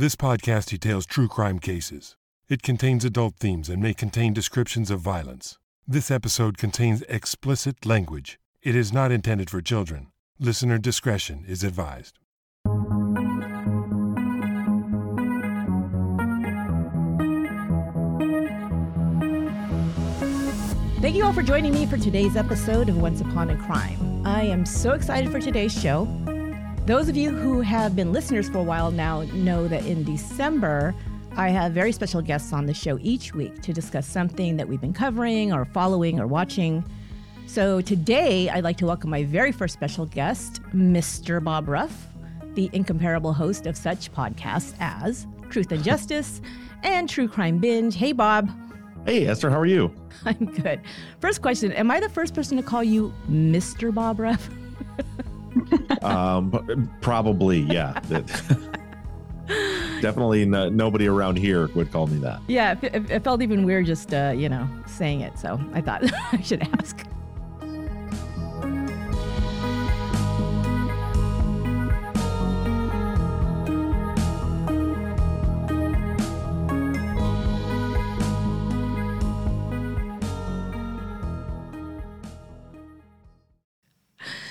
This podcast details true crime cases. It contains adult themes and may contain descriptions of violence. This episode contains explicit language. It is not intended for children. Listener discretion is advised. Thank you all for joining me for today's episode of Once Upon a Crime. I am so excited for today's show. Those of you who have been listeners for a while now know that in December, I have very special guests on the show each week to discuss something that we've been covering or following or watching. So today, I'd like to welcome my very first special guest, Mr. Bob Ruff, the incomparable host of such podcasts as Truth and Justice and True Crime Binge. Hey, Bob. Hey, Esther, how are you? I'm good. First question Am I the first person to call you Mr. Bob Ruff? um, probably, yeah. Definitely no, nobody around here would call me that. Yeah, it, it felt even weird just, uh, you know, saying it. So I thought I should ask.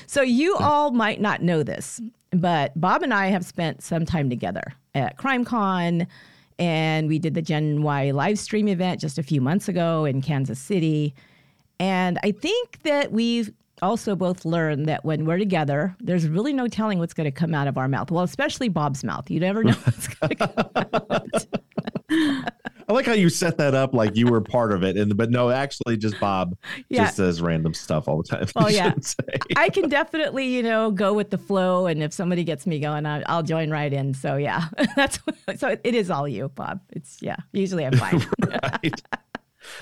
So you all might not know this, but Bob and I have spent some time together at CrimeCon, and we did the Gen Y live stream event just a few months ago in Kansas City. And I think that we've also both learned that when we're together, there's really no telling what's going to come out of our mouth. Well, especially Bob's mouth. You never know what's going to come out. I like how you set that up like you were part of it, and but no, actually, just Bob Yeah. just says random stuff all the time. Oh, yeah. I can definitely, you know, go with the flow, and if somebody gets me going, I, I'll join right in. So yeah, that's so it is all you, Bob. It's yeah. Usually I'm fine. right.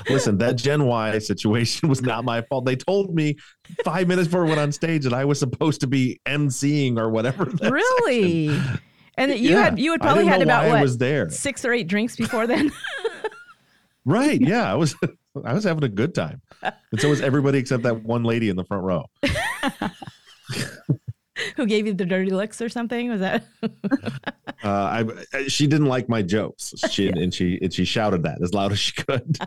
Listen, that Gen Y situation was not my fault. They told me five minutes before we went on stage that I was supposed to be emceeing or whatever. really? section. And you Yeah. had you had probably had about why I what was there. six or eight drinks before then. Right. Yeah. I was I was having a good time. And so was everybody except that one lady in the front row. Who gave you the dirty looks or something? Was that? Uh, I she didn't like my jokes. She and she and she shouted that as loud as she could.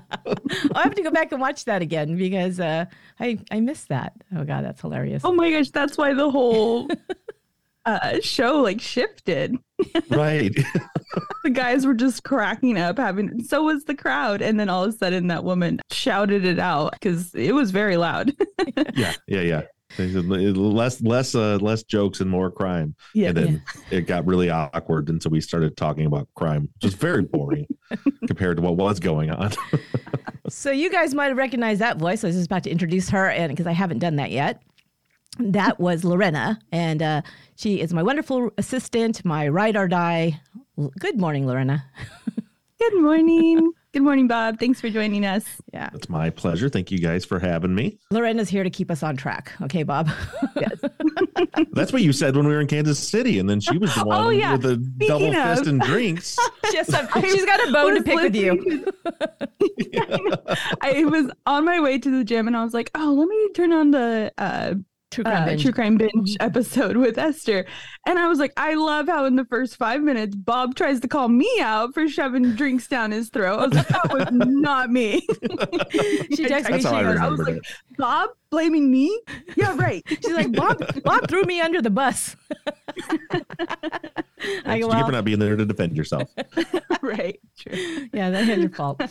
I'll have to go back and watch that again because uh, I I missed that. Oh god, that's hilarious. Oh my gosh, that's why the whole uh, show like shifted. right. The guys were just cracking up, having so was the crowd, and then all of a sudden that woman shouted it out because it was very loud. Yeah. Yeah. Yeah. Less less uh less jokes and more crime. yeah, and then it got really awkward and so we started talking about crime, which is very boring compared to what was going on. So you guys might have recognized that voice. I was just about to introduce her, and because I haven't done that yet. That was Lorena, and uh, she is my wonderful assistant, my ride or die. Good morning, Lorena. Good morning. Good morning, Bob. Thanks for joining us. Yeah, it's my pleasure. Thank you guys for having me. Lorena's here to keep us on track. Okay, Bob. Yes. That's what you said when we were in Kansas City, and then she was the one Oh, yeah. with the double Speaking of- fist and drinks. she has she's got a bone to pick with you. listening to- I. I was on my way to the gym and I was like, oh, let me turn on the uh, True crime uh, binge. True Crime Binge episode with Esther. And I was like, I love how in the first five minutes, Bob tries to call me out for shoving drinks down his throat. I was like, that was not me. She texted me. That's She I goes, I was remembered like, it. Bob blaming me? Yeah, right. She's like, Bob, Bob threw me under the bus. I Thank go, you for not being there to defend yourself. right. True. yeah, that is your fault.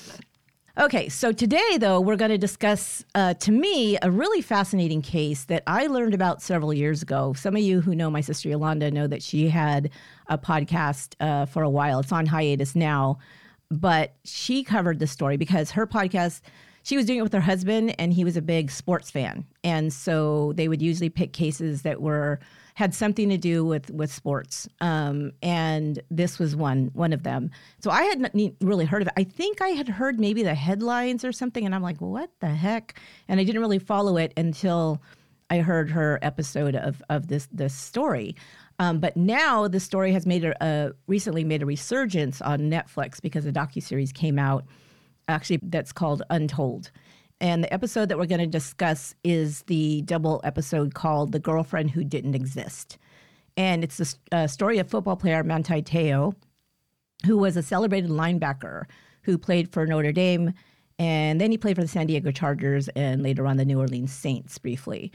Okay, so today, though, we're going to discuss, uh, to me, a really fascinating case that I learned about several years ago. Some of you who know my sister Yolanda know that she had a podcast uh, for a while. It's on hiatus now, but she covered the story because her podcast, she was doing it with her husband, and he was a big sports fan, and so they would usually pick cases that were had something to do with with sports, um, and this was one one of them. So I had not really heard of it. I think I had heard maybe the headlines or something, and I'm like, what the heck? And I didn't really follow it until I heard her episode of of this this story. Um, but now the story has made a, a recently made a resurgence on Netflix because a docu series came out actually that's called Untold. And the episode that we're going to discuss is the double episode called The Girlfriend Who Didn't Exist. And it's the uh, story of football player Manti Te'o, who was a celebrated linebacker who played for Notre Dame. And then he played for the San Diego Chargers and later on the New Orleans Saints briefly.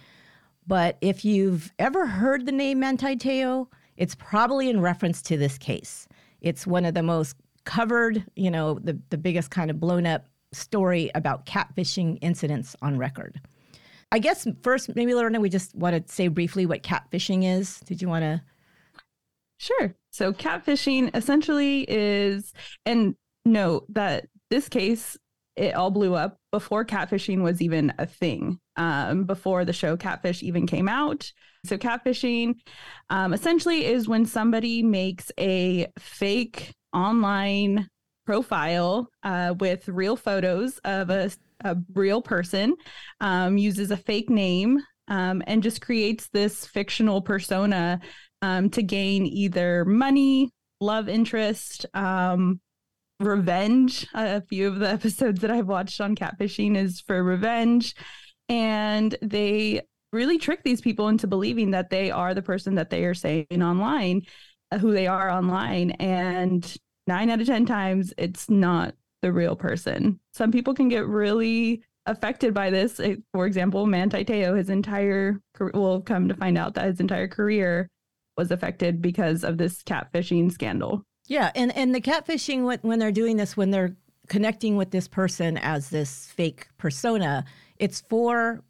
But if you've ever heard the name Manti Te'o, it's probably in reference to this case. It's one of the most covered, you know, the, the biggest kind of blown up story about catfishing incidents on record. I guess first, maybe Lorena, we just want to say briefly what catfishing is. Did you want to? Sure. So catfishing essentially is, and note that this case, it all blew up before catfishing was even a thing, um, before the show Catfish even came out. So catfishing um, essentially is when somebody makes a fake online profile uh, with real photos of a, a real person, um, uses a fake name, um, and just creates this fictional persona um, to gain either money, love interest, um, revenge. A few of the episodes that I've watched on catfishing is for revenge. And they really trick these people into believing that they are the person that they are saying online, uh, who they are online. And nine out of 10 times, it's not the real person. Some people can get really affected by this. For example, Manti Te'o, his entire career, will come to find out that his entire career was affected because of this catfishing scandal. Yeah, and and the catfishing when they're doing this when they're connecting with this person as this fake persona, it's for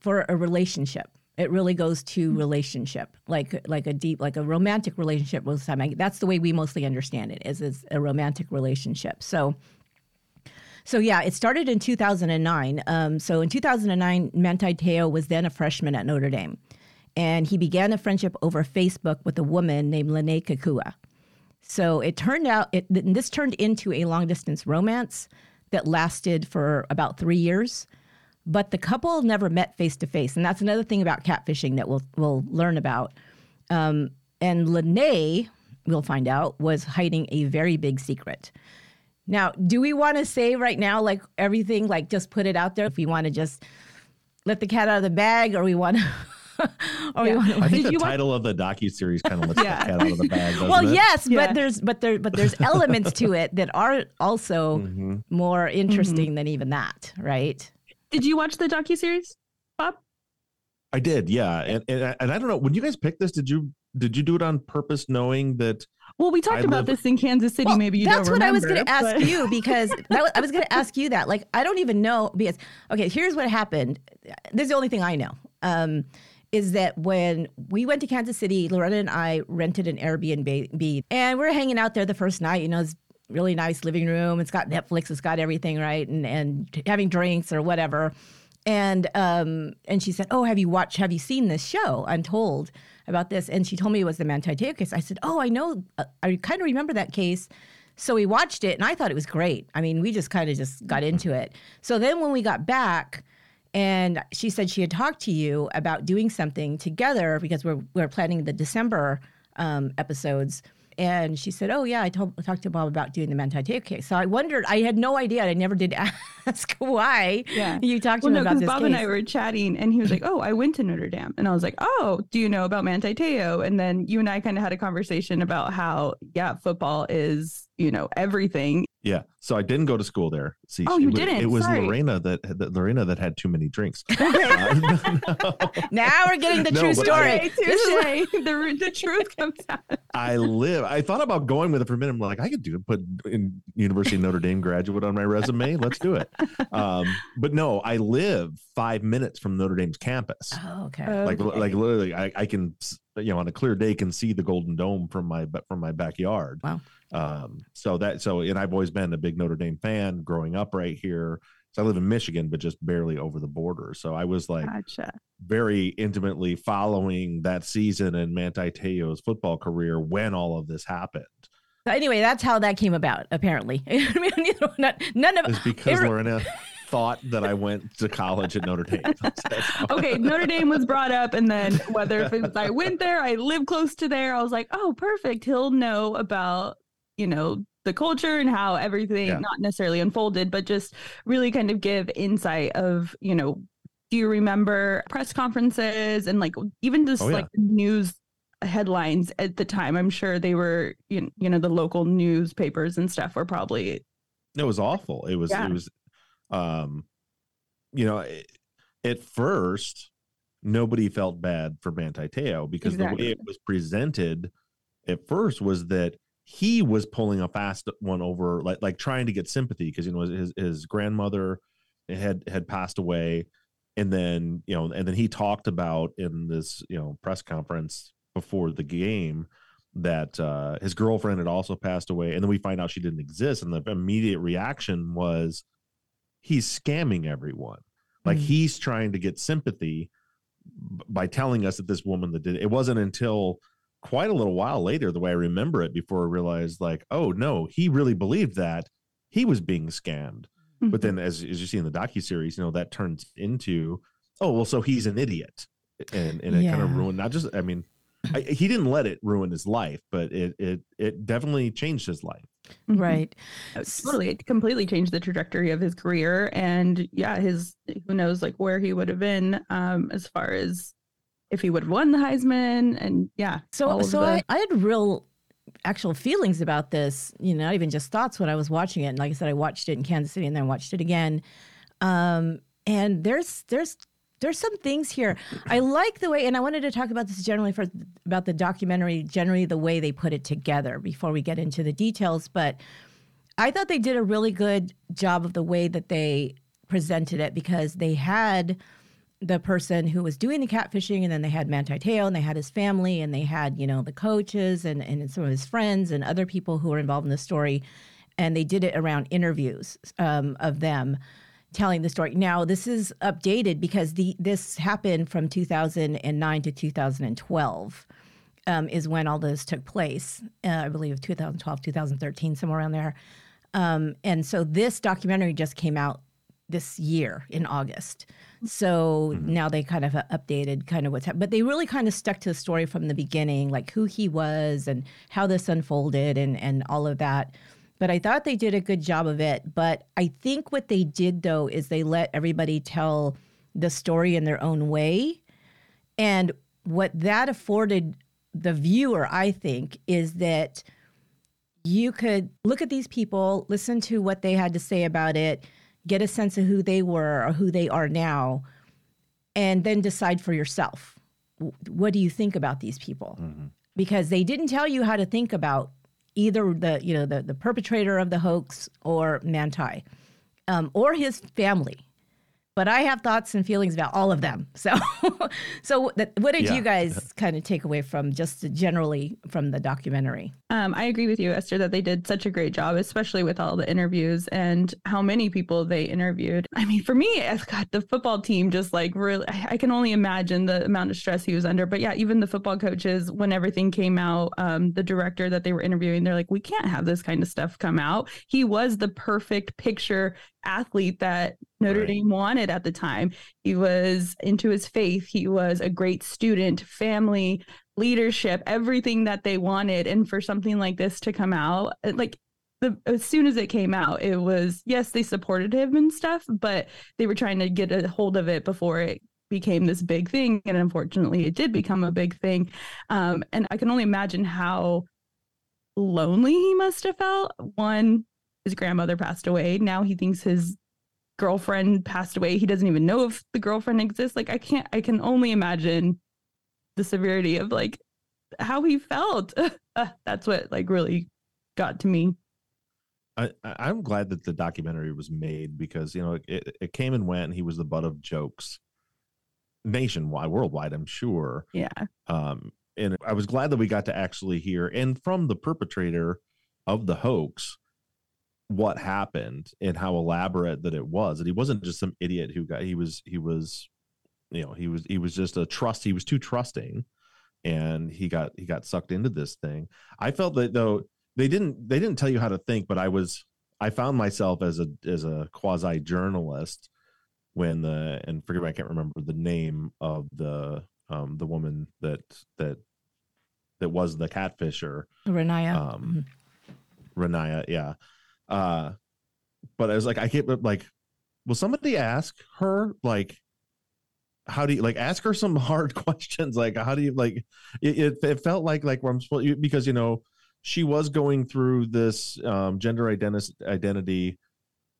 for a relationship. It really goes to mm-hmm. relationship, like like a deep, like a romantic relationship. Most time, that's the way we mostly understand it. Is is a romantic relationship. So, so yeah, it started in 2009. Um, so in 2009, Manti Te'o was then a freshman at Notre Dame, and he began a friendship over Facebook with a woman named Lennay Kekua. So it turned out, it, this turned into a long distance romance that lasted for about three years. But the couple never met face to face. And that's another thing about catfishing that we'll, we'll learn about. Um, and Lennay, we'll find out, was hiding a very big secret. Now, do we want to say right now, like everything, like just put it out there? If we want to just let the cat out of the bag, or we want to oh, yeah. I think the title watch- of the docu series kind of lets yeah. the cat out of the bag. well, it? yes, yeah. but there's but there but there's elements to it that are also mm-hmm. more interesting mm-hmm. than even that, right? Did you watch the docu series, Bob? I did, yeah, and, and and I don't know when you guys picked this. Did you did you do it on purpose, knowing that? Well, we talked I about live... this in Kansas City. Well, maybe you that's what remember, I was going to ask you because was, I was going to ask you that. Like, I don't even know because okay, here's what happened. This is the only thing I know. Um, is that when we went to Kansas City, Lorena and I rented an Airbnb and we are hanging out there the first night. You know, it's really nice living room. It's got Netflix. It's got everything right, and and having drinks or whatever. And um and she said, "Oh, have you watched? Have you seen this show? Untold about this?" And she told me it was the Manti case. I said, "Oh, I know. Uh, I kind of remember that case." So we watched it, and I thought it was great. I mean, we just kind of just got into it. So then when we got back and she said she had talked to you about doing something together because we're we're planning the December um, episodes. And she said, "Oh yeah, I told, talked to Bob about doing the Manti Te'o case." So I wondered. I had no idea. I never did ask why. Yeah. you talked to well, him no, about this Bob case. and I were chatting, and he was like, "Oh, I went to Notre Dame," and I was like, "Oh, do you know about Manti Te'o?" And then you and I kind of had a conversation about how, yeah, football is you know everything yeah. So I didn't go to school there. See, oh, you it, didn't. It was Sorry. Lorena that, that Lorena that had too many drinks. uh, no. Now we're getting the no, true story. Okay, touche. the, the truth comes out. I live. I thought about going with it for a minute. I'm like, I could do it. Put in University of Notre Dame graduate on my resume. Let's do it. Um, but no, I live five minutes from Notre Dame's campus. Oh, okay. Like, okay. like literally, I, I can, you know, on a clear day, can see the Golden Dome from my from my backyard. Wow. Um, so that so and I've always been a big Notre Dame fan growing up right here. So I live in Michigan, but just barely over the border. So I was like gotcha. very intimately following that season and Manti Te'o's football career when all of this happened. Anyway, that's how that came about. Apparently, none of it's because it, Lorena thought that I went to college at Notre Dame. okay, Notre Dame was brought up, and then whether if was I went there, I live close to there, I was like, oh, perfect. He'll know about you know the culture and how everything yeah. not necessarily unfolded but just really kind of give insight of you know do you remember press conferences and like even just oh, yeah. like news headlines at the time. I'm sure they were, you you know, the local newspapers and stuff were probably. It was awful. It was, Yeah. it was, um, you know, it, at first, nobody felt bad for Manti Te'o because the way it was presented at first was that he was pulling a fast one over, like like trying to get sympathy because you know his his grandmother had had passed away, and then you know, and then he talked about in this you know press conference before the game that uh, his girlfriend had also passed away, and then we find out she didn't exist, and the immediate reaction was he's scamming everyone, like Mm. he's trying to get sympathy by telling us that this woman that did. It wasn't until quite a little while later, the way I remember it, before I realized like, oh no, he really believed that he was being scammed. But then, as, as you see in the docu series, you know that turns into, oh well, so he's an idiot, and and it kind of ruined not just. I mean, I, he didn't let it ruin his life, but it it it definitely changed his life. Right. Uh, totally it completely changed the trajectory of his career and yeah his who knows like where he would have been um as far as if he would have won the heisman and yeah So, so the- I, I had real actual feelings about this, you know, not even just thoughts when I was watching it. And like I said, I watched it in Kansas City and then watched it again. Um, and there's, there's, there's some things here. I like the way, and I wanted to talk about this generally for about the documentary, generally the way they put it together before we get into the details. But I thought they did a really good job of the way that they presented it because they had the person who was doing the catfishing, and then they had Manti Te'o, and they had his family, and they had you know the coaches and and some of his friends and other people who were involved in the story, and they did it around interviews um, of them telling the story. Now this is updated because the this happened from 2009 to 2012 um, is when all this took place. Uh, I believe 2012, 2013, somewhere around there. Um, and so this documentary just came out this year in August. So now they kind of uh, updated kind of what's happened, but they really kind of stuck to the story from the beginning, like who he was and how this unfolded and and all of that. But I thought they did a good job of it. But I think what they did though is they let everybody tell the story in their own way. And what that afforded the viewer, I think, is that you could look at these people, listen to what they had to say about it, get a sense of who they were or who they are now, and then decide for yourself. What do you think about these people? Because they didn't tell you how to think about either the you know the, the perpetrator of the hoax or Manti um, or his family. But I have thoughts and feelings about all of them. So, so that, what did Yeah. you guys kind of take away from just generally from the documentary? Um, I agree with you, Esther, that they did such a great job, especially with all the interviews and how many people they interviewed. I mean, for me, I've got the football team just like really, I I can only imagine the amount of stress he was under. But yeah, even the football coaches, when everything came out, um, the director that they were interviewing, they're like, we can't have this kind of stuff come out. He was the perfect picture athlete that Notre Right. Dame wanted at the time. He was into his faith. He was a great student, family, leadership, everything that they wanted. And for something like this to come out, like the as soon as it came out, it was yes, they supported him and stuff, but they were trying to get a hold of it before it became this big thing. And unfortunately, it did become a big thing. Um, and I can only imagine how lonely he must have felt. One, his grandmother passed away. Now he thinks his girlfriend passed away. He doesn't even know if the girlfriend exists. Like I can't I can only imagine the severity of like how he felt. Uh, That's what like really got to me. I, I- I'm glad that the documentary was made because you know it, it came and went. And he was the butt of jokes nationwide, worldwide. I'm sure. Yeah. Um, and I was glad that we got to actually hear and from the perpetrator of the hoax what happened and how elaborate that it was. And he wasn't just some idiot who got. He was. He was. You know. He was. He was just a trust. He was too trusting, and he got. He got sucked into this thing. I felt that though they didn't. They didn't tell you how to think, but I was. I found myself as a as a quasi journalist when the and forgive me, I can't remember the name of the um the woman that that that was the catfisher Ronaiah. um Ronaiah, yeah. Uh but I was like I can't like will somebody ask her like how do you like ask her some hard questions like how do you like it, it, it felt like like where i'm supposed because you know she was going through this um, gender identity identity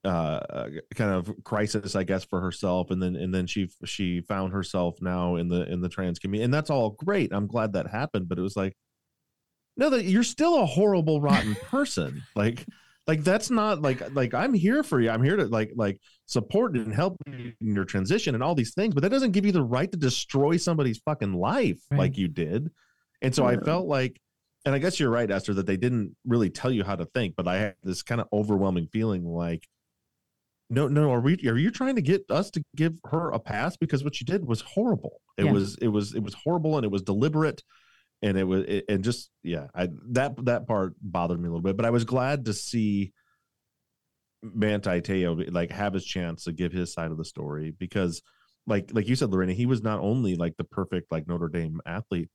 uh kind of crisis i guess for herself and then and then she she found herself now in the in the trans community and that's all great i'm glad that happened but it was like no that you're still a horrible rotten person like like that's not like like i'm here for you. I'm here to like like support and help you in your transition and all these things but that doesn't give you the right to destroy somebody's fucking life Right. like you did. And so i felt like and i guess you're right esther that they didn't really tell you how to think but i had this kind of overwhelming feeling like no no are we are you trying to get us to give her a pass? Because what she did was horrible. It Yeah. was it was it was horrible and it was deliberate and it was it, and just yeah i that that part bothered me a little bit but i was glad to see manti te'o like have his chance to give his side of the story because like like you said lorena he was not only like the perfect like notre dame athlete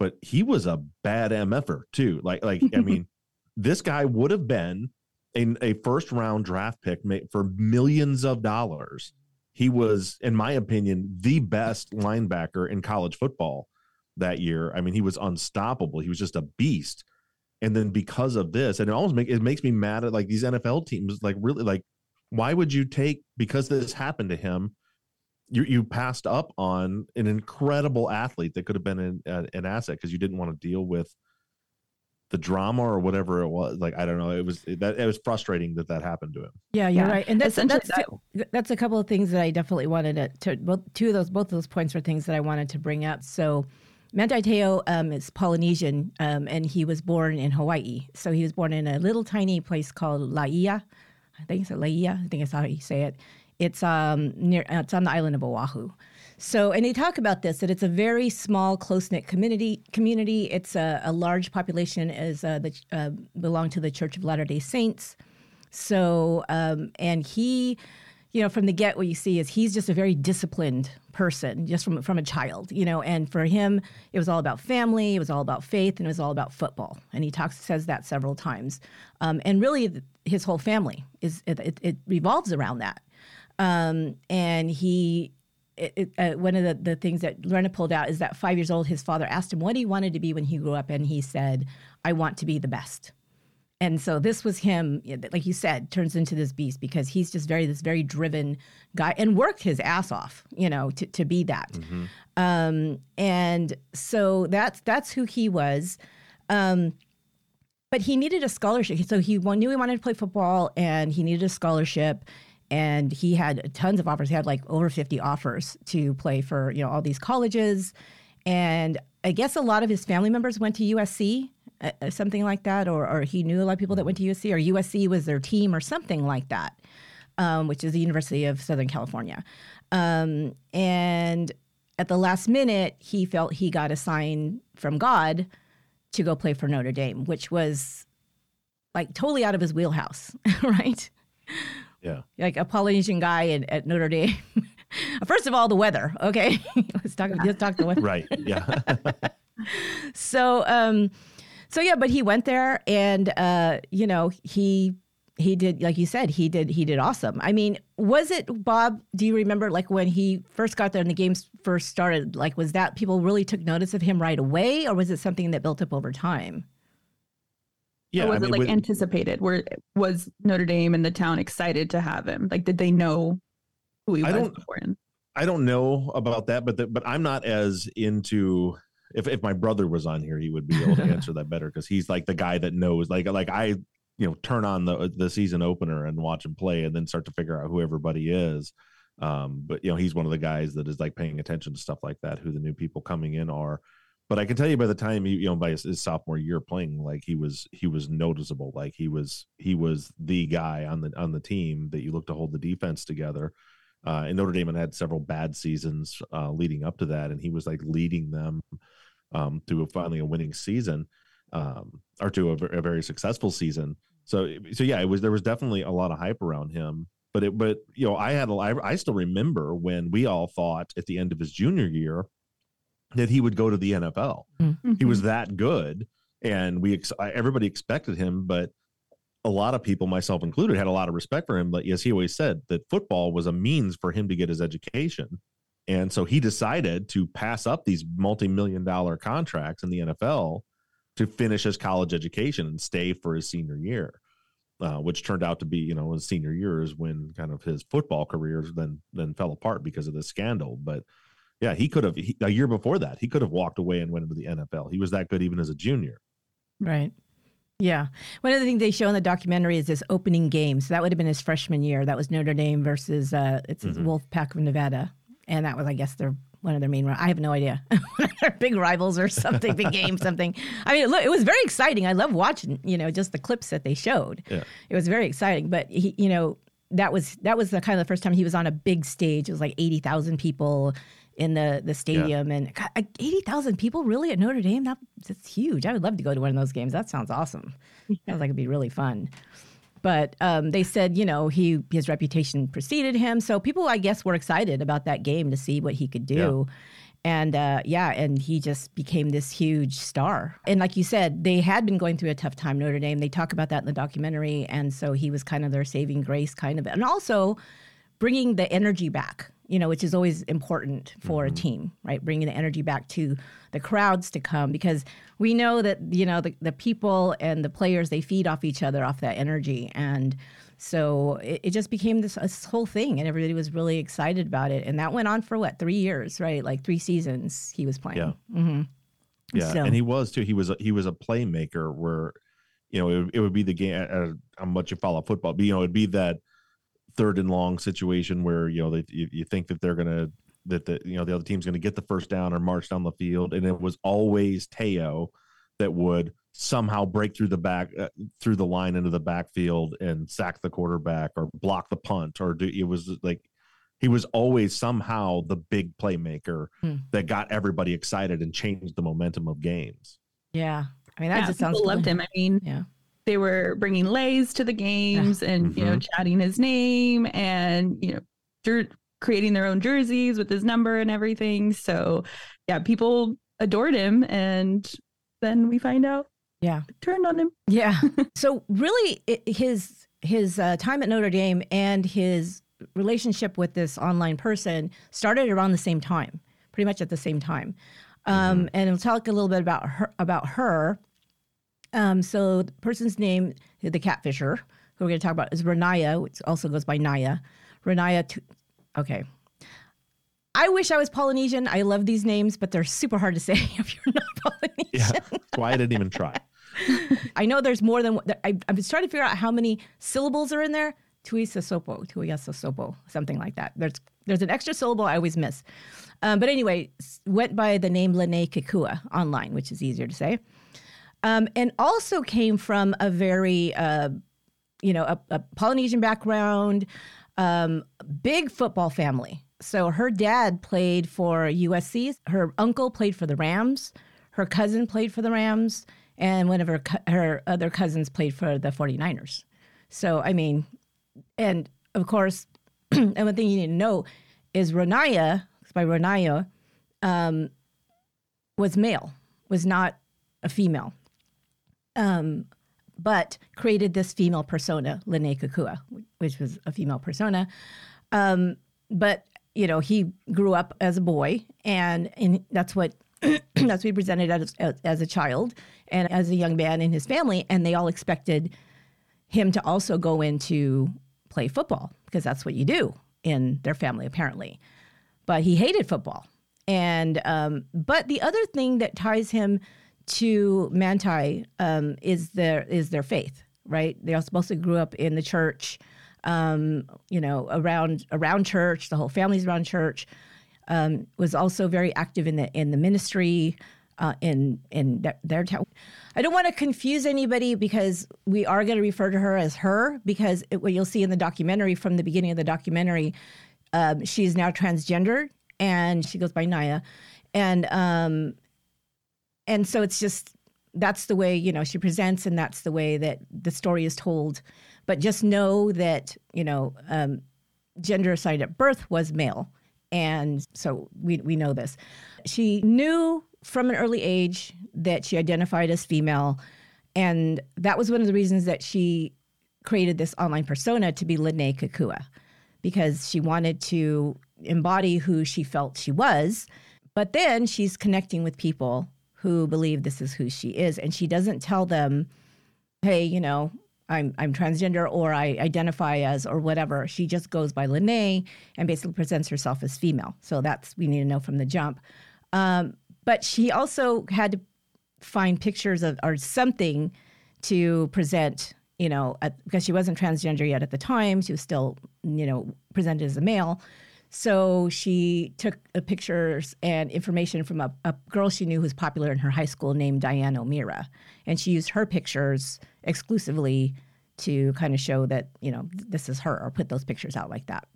but he was a bad mf'er too. Like like i mean this guy would have been in a first round draft pick for millions of dollars. He was in my opinion the best linebacker in college football that year. I mean, he was unstoppable. He was just a beast. And then because of this, and it almost make it makes me mad at like these NFL teams. Like really, like why would you take because this happened to him? You you passed up on an incredible athlete that could have been an, uh, an asset because you didn't want to deal with the drama or whatever it was. Like I don't know. It was that it was frustrating that that happened to him. Yeah, you're Yeah. right, and that's Essentially, that's two- that's a couple of things that I definitely wanted to, to both two of those both of those points were things that I wanted to bring up. So, Manti Te'o um, is Polynesian, um, and he was born in Hawaii. So he was born in a little tiny place called Laia. I think it's Laia. I think that's how you say it. It's um near uh, it's on the island of Oahu. So, and they talk about this that it's a very small, close knit community. Community. It's a, a large population is uh, the uh, belong to the Church of Latter Day Saints. So, um, and he, you know, from the get, what you see is he's just a very disciplined person, just from from a child, you know. And for him, it was all about family, it was all about faith, and it was all about football. And he talks says that several times. Um, and really, his whole family is it, it, it revolves around that. Um, and he. It, uh, one of the, the things that Lorena pulled out is that five years old, his father asked him what he wanted to be when he grew up, and he said, "I want to be the best." And so this was him, like you said, turns into this beast because he's just very this very driven guy and worked his ass off, you know, to, to be that. Um, and so that's that's who he was. Um, but he needed a scholarship. So he knew he wanted to play football, and he needed a scholarship. And he had tons of offers. He had like over fifty offers to play for you know all these colleges. And I guess a lot of his family members went to USC, uh, uh, something like that, or, or he knew a lot of people that went to USC, or USC was their team, or something like that, um, which is the University of Southern California. Um, and at the last minute, he felt he got a sign from God to go play for Notre Dame, which was like totally out of his wheelhouse, right? Yeah. Like a Polynesian guy at, at Notre Dame. First of all, the weather. Okay, let's talk. Let's talk the weather. Right. Yeah. So, um, so yeah, but he went there, and uh, you know, he he did like you said, he did he did awesome. I mean, was it Bob? Do you remember like when he first got there and the games first started? Like, was that people really took notice of him right away, or was it something that built up over time? yeah. or was I mean, it like with- anticipated? Where was Notre Dame and the town excited to have him? Like, did they know who he I was don't- beforehand? I don't know about that, but the, but I'm not as into. If if my brother was on here, he would be able to answer that better because he's like the guy that knows. Like like I, you know, turn on the the season opener and watch him play, and then start to figure out who everybody is. Um, but you know, he's one of the guys that is like paying attention to stuff like that, who the new people coming in are. But I can tell you by the time he, you know, by his, his sophomore year playing, like he was he was noticeable. Like he was he was the guy on the on the team that you look to hold the defense together. Uh, and Notre Dame had had several bad seasons uh, leading up to that, and he was like leading them um, to a, finally a winning season, um, or to a, a very successful season. So, so yeah, it was there was definitely a lot of hype around him. But it, but you know, I had a, I, I still remember when we all thought at the end of his junior year that he would go to the NFL. He Mm-hmm. was that good, and we ex- everybody expected him, but a lot of people, myself included, had a lot of respect for him. But yes, he always said that football was a means for him to get his education, And so he decided to pass up these multi-million dollar contracts in the NFL to finish his college education and stay for his senior year. Uh, which turned out to be, you know, his senior year is when kind of his football career then then fell apart because of the scandal. But yeah, he could have he, a year before that he could have walked away and went into the NFL. He was that good even as a junior. Right. Yeah. One of the things they show in the documentary is this opening game. So that would have been his freshman year. That was Notre Dame versus uh, it's mm-hmm. Wolfpack of Nevada, and that was, I guess, their one of their main. I have no idea. They're big rivals or something, big game, something. I mean, look, it was very exciting. I love watching, you know, just the clips that they showed. Yeah. It was very exciting. But he, you know, that was that was the kind of the first time he was on a big stage. It was like eighty thousand people in the the stadium, yeah. and God, eighty thousand people really at Notre Dame. That, that's huge. I would love to go to one of those games. That sounds awesome. Yeah. Sounds like it'd be really fun. But um, they said, you know, he his reputation preceded him, so people, I guess, were excited about that game to see what he could do. Yeah. And uh, yeah, and he just became this huge star. And like you said, they had been going through a tough time, Notre Dame. They talk about that in the documentary. And so he was kind of their saving grace, kind of. And also bringing the energy back you know, which is always important for mm-hmm. a team, right? Bringing the energy back to the crowds to come because we know that, you know, the, the people and the players, they feed off each other, off that energy. And so it, it just became this, this, whole thing and everybody was really excited about it. And that went on for what, three years, right? Like three seasons he was playing. Yeah. Mm-hmm. Yeah. So. And he was too. He was, a, he was a playmaker where, you know, it, it would be the game, uh, how much you follow football, but, you know, it'd be that, third and long situation where you know they, you, you think that they're gonna that the you know the other team's gonna get the first down or march down the field, and it was always Te'o that would somehow break through the back uh, through the line into the backfield and sack the quarterback or block the punt or do it was like he was always somehow the big playmaker hmm. that got everybody excited and changed the momentum of games. Yeah. I mean, that yeah, just sounds loved him. I mean, yeah they were bringing leis to the games yeah. and mm-hmm. you know mm-hmm. chatting his name and you know jer- creating their own jerseys with his number and everything so yeah people adored him and then we find out yeah turned on him yeah so really it, his his uh, time at notre dame and his relationship with this online person started around the same time pretty much at the same time um, mm-hmm. and we'll talk a little bit about her about her um, so the person's name, the catfisher, who we're going to talk about, is Ronaiah, which also goes by Naya. Ronaiah, t- okay. I wish I was Polynesian. I love these names, but they're super hard to say if you're not Polynesian. Yeah, why I didn't even try. I know there's more than I, I'm just trying to figure out how many syllables are in there. Tui sasopo, tui sasopo, something like that. There's there's an extra syllable I always miss. Um, but anyway, went by the name Lennay Kekua online, which is easier to say um, and also came from a very, uh, you know, a, a, Polynesian background, um, big football family. So her dad played for USC. Her uncle played for the Rams. Her cousin played for the Rams. And one of her, her other cousins played for the 49ers. So, I mean, and of course, and one thing you need to know is Ronaiah, by Ronaiah, um, was male, was not a female um, but created this female persona, Lennay Kekua, which was a female persona. Um, but you know, he grew up as a boy, and, that's what that's what he presented as, as, as a child and as a young man in his family, and they all expected him to also go into play football because that's what you do in their family apparently. But he hated football, and um, but the other thing that ties him to Manti um, is their is their faith, right? They all to grew up in the church, um, you know, around around church. The whole family's around church. Um, was also very active in the in the ministry. Uh, in in their town. I don't want to confuse anybody because we are going to refer to her as her because it, what you'll see in the documentary from the beginning of the documentary, um, she is now transgendered and she goes by Naya, and um, and so it's just that's the way you know she presents and that's the way that the story is told. But just know that you know um, gender assigned at birth was male. And so we, we know this. She knew from an early age that she identified as female. And that was one of the reasons that she created this online persona to be Lennay Kekua because she wanted to embody who she felt she was. But then she's connecting with people who believe this is who she is. And she doesn't tell them, hey, you know, I'm, I'm transgender or I identify as or whatever. She just goes by Lennay and basically presents herself as female. So that's, we need to know from the jump. Um, but she also had to find pictures of or something to present you know, at, because she wasn't transgender yet at the time. She was still, you know, presented as a male. So she took uh, pictures and information from a, a, girl she knew who was popular in her high school named Diane O'Meara. And she used her pictures exclusively to kind of show that, you know, this is her or put those pictures out like that.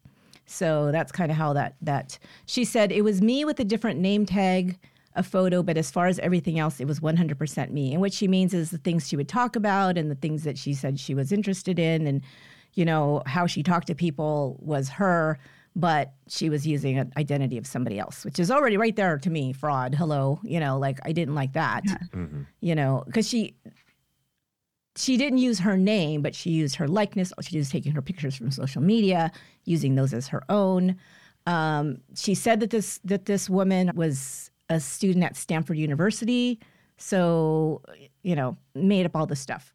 So that's kind of how that that she said it was me with a different name tag a photo, but as far as everything else, it was 100% me. And what she means is the things she would talk about and the things that she said she was interested in and, you know, how she talked to people was her, but she was using an identity of somebody else, which is already right there to me, fraud. Hello. You know, like I didn't like that, yeah. mm-hmm. you know, because she, she didn't use her name, but she used her likeness. She was taking her pictures from social media, using those as her own. Um, she said that this that this woman was a student at Stanford University. So, you know, made up all this stuff.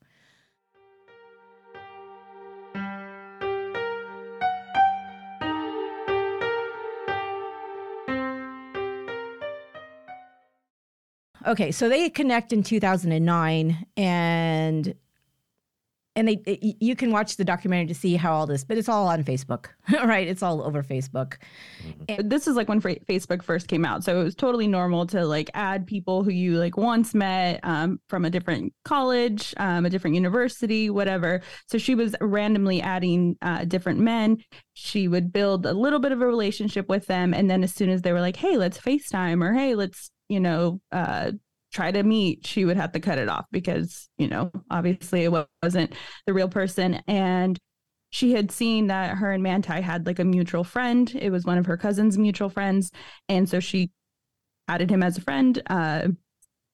Okay, so they connect in 2009 and and they it, you can watch the documentary to see how all this but it's all on facebook right? It's all over facebook. Mm-hmm. and this is like when facebook first came out so it was totally normal to like add people who you like once met um, from a different college um, a different university whatever. So she was randomly adding uh, different men. She would build a little bit of a relationship with them and then as soon as they were like hey let's facetime or hey let's you know uh, try to meet, she would have to cut it off because, you know, obviously it wasn't the real person. And she had seen that her and Manti had like a mutual friend. It was one of her cousin's mutual friends. And so she added him as a friend. Uh,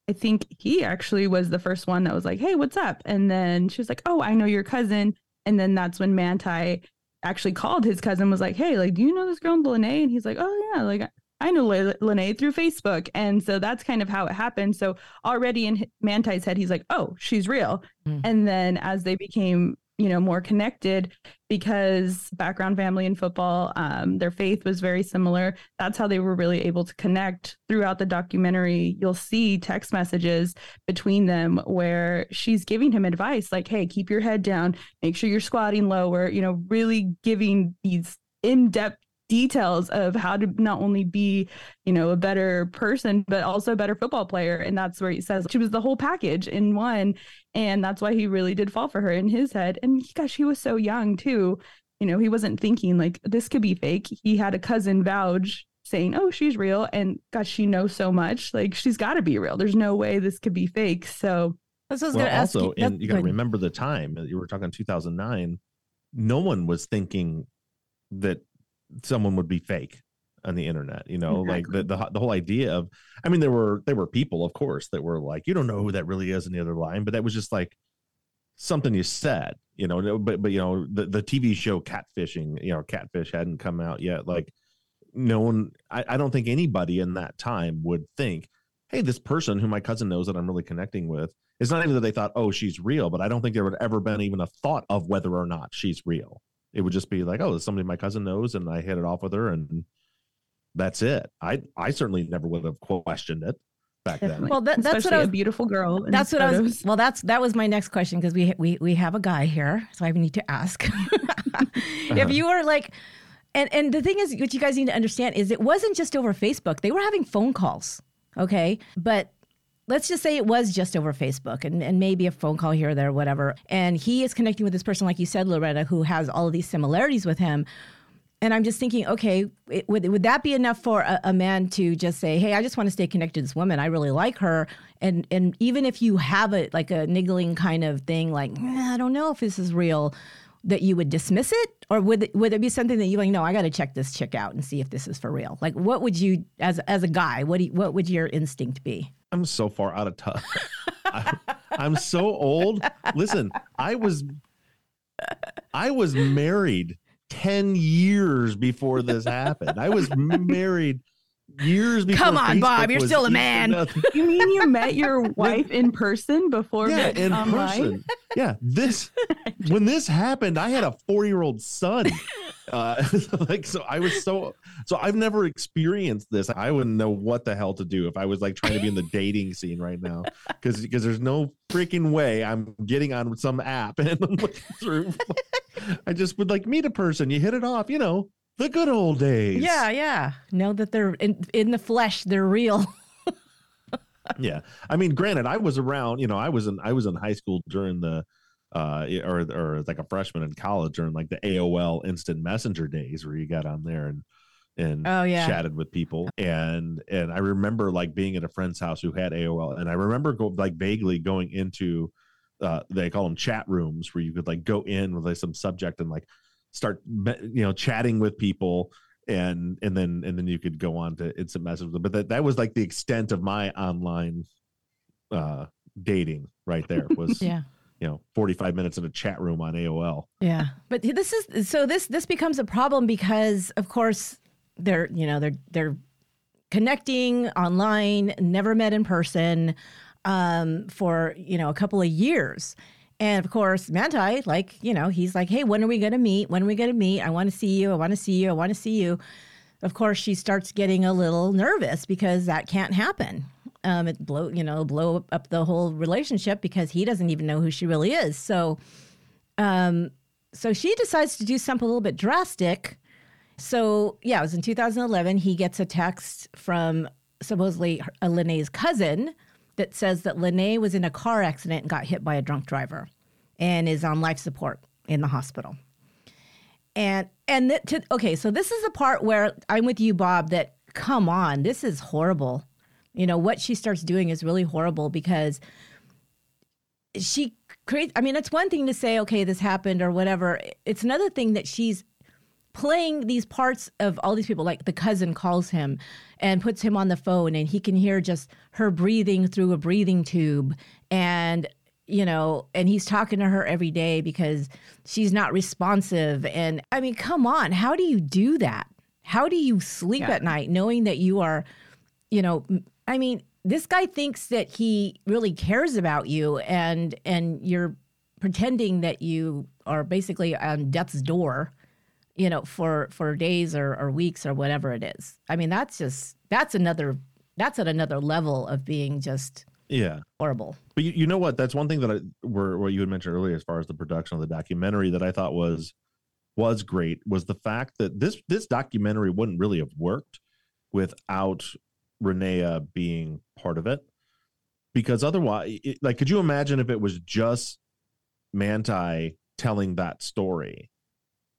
I think he actually was the first one that was like, hey, what's up? And then she was like, oh, I know your cousin. And then that's when Manti actually called his cousin, was like, hey, like, do you know this girl Lennay? And he's like, oh, yeah, like, I know Lennay through Facebook. And so that's kind of how it happened. So already in Manti's head, he's like, oh, she's real. Mm. And then as they became, you know, more connected because background family in football, um, their faith was very similar. That's how they were really able to connect throughout the documentary. You'll see text messages between them where she's giving him advice like, hey, keep your head down, make sure you're squatting lower, you know, really giving these in-depth details of how to not only be, you know, a better person, but also a better football player. And that's where he says she was the whole package in one. And that's why he really did fall for her in his head. And gosh, he was so young too. You know, he wasn't thinking like this could be fake. He had a cousin vouch saying, Oh, she's real. And gosh, she knows so much. Like she's got to be real. There's no way this could be fake. So that's what I was well, also, you. and you got to remember the time uh, you were talking 2009. No one was thinking that someone would be fake on the internet you know exactly. like the, the the whole idea of i mean there were there were people of course that were like you don't know who that really is in the other line but that was just like something you said you know but but you know the the tv show catfishing you know catfish hadn't come out yet like no one I, I don't think anybody in that time would think hey this person who my cousin knows that i'm really connecting with it's not even that they thought oh she's real but i don't think there would ever been even a thought of whether or not she's real it would just be like, oh, somebody my cousin knows, and I hit it off with her, and that's it. I I certainly never would have questioned it back then. Well, that, that's Especially what I was, a beautiful girl. That's what photos. I was. Well, that's that was my next question because we we we have a guy here, so I need to ask if uh-huh. you were like. And, and the thing is, what you guys need to understand is it wasn't just over Facebook. They were having phone calls, okay? But let's just say it was just over Facebook and, and maybe a phone call here or there, whatever. And he is connecting with this person, like you said, Lorena, who has all of these similarities with him. And I'm just thinking, okay, it, would, would that be enough for a, a, man to just say, hey, I just want to stay connected to this woman. I really like her. And and even if you have a like a niggling kind of thing, like, eh, I don't know if this is real, that you would dismiss it? Or would it, would it be something that you like, no, I got to check this chick out and see if this is for real? Like, what would you, as, as a guy, what, you, what would your instinct be? I'm so far out of touch. I'm so old. Listen, I was I was married 10 years before this happened. I was married years before. Come on, Facebook Bob, you're still a man. You mean you met your wife in person before Yeah, in online? person. Yeah, this when this happened, I had a four year old son. Uh, like so, I was so so. I've never experienced this. I wouldn't know what the hell to do if I was like trying to be in the dating scene right now, because because there's no freaking way I'm getting on some app and I'm looking through. I just would like meet a person, you hit it off, you know, the good old days. Yeah, yeah. Know that they're in, in the flesh, they're real. yeah i mean granted i was around you know i was in i was in high school during the uh or or like a freshman in college during like the aol instant messenger days where you got on there and and Oh, yeah. chatted with people and and i remember like being at a friend's house who had aol and i remember go like vaguely going into uh they call them chat rooms where you could like go in with like some subject and like start you know chatting with people and and then and then you could go on to instant message but that, that was like the extent of my online uh dating right there was Yeah. you know 45 minutes in a chat room on aol Yeah. But this is so this this becomes a problem because of course they're, you know, they're they're connecting online, never met in person um for, you know, a couple of years. And of course, Manti, like, you know, he's like, "Hey, when are we going to meet? When are we going to meet? I want to see you. I want to see you. I want to see you." Of course, she starts getting a little nervous because that can't happen. Um, it blow, you know, blow up the whole relationship because he doesn't even know who she really is. So, um, so she decides to do something a little bit drastic. So yeah, it was in 2011. He gets a text from supposedly Lennay's cousin that says that Lennay was in a car accident and got hit by a drunk driver, and is on life support in the hospital. And and th- to, okay, so this is the part where I'm with you, Bob. That come on, this is horrible. You know what she starts doing is really horrible because she creates. I mean, it's one thing to say, okay, this happened or whatever. It's another thing that she's playing these parts of all these people like the cousin calls him and puts him on the phone and he can hear just her breathing through a breathing tube. And you know and he's talking to her every day because she's not responsive. And i mean come on how do you do that? How do you sleep Yeah. at night knowing that you are you know I mean this guy thinks that he really cares about you and and you're pretending that you are basically on death's door you know, for for days or, or weeks or whatever it is. I mean, that's just that's another that's at another level of being just yeah horrible. But you, you know what? That's one thing that I were what you had mentioned earlier as far as the production of the documentary that I thought was was great was the fact that this this documentary wouldn't really have worked without Ronaiah being part of it. Because otherwise, it, like, could you imagine if it was just Manti telling that story?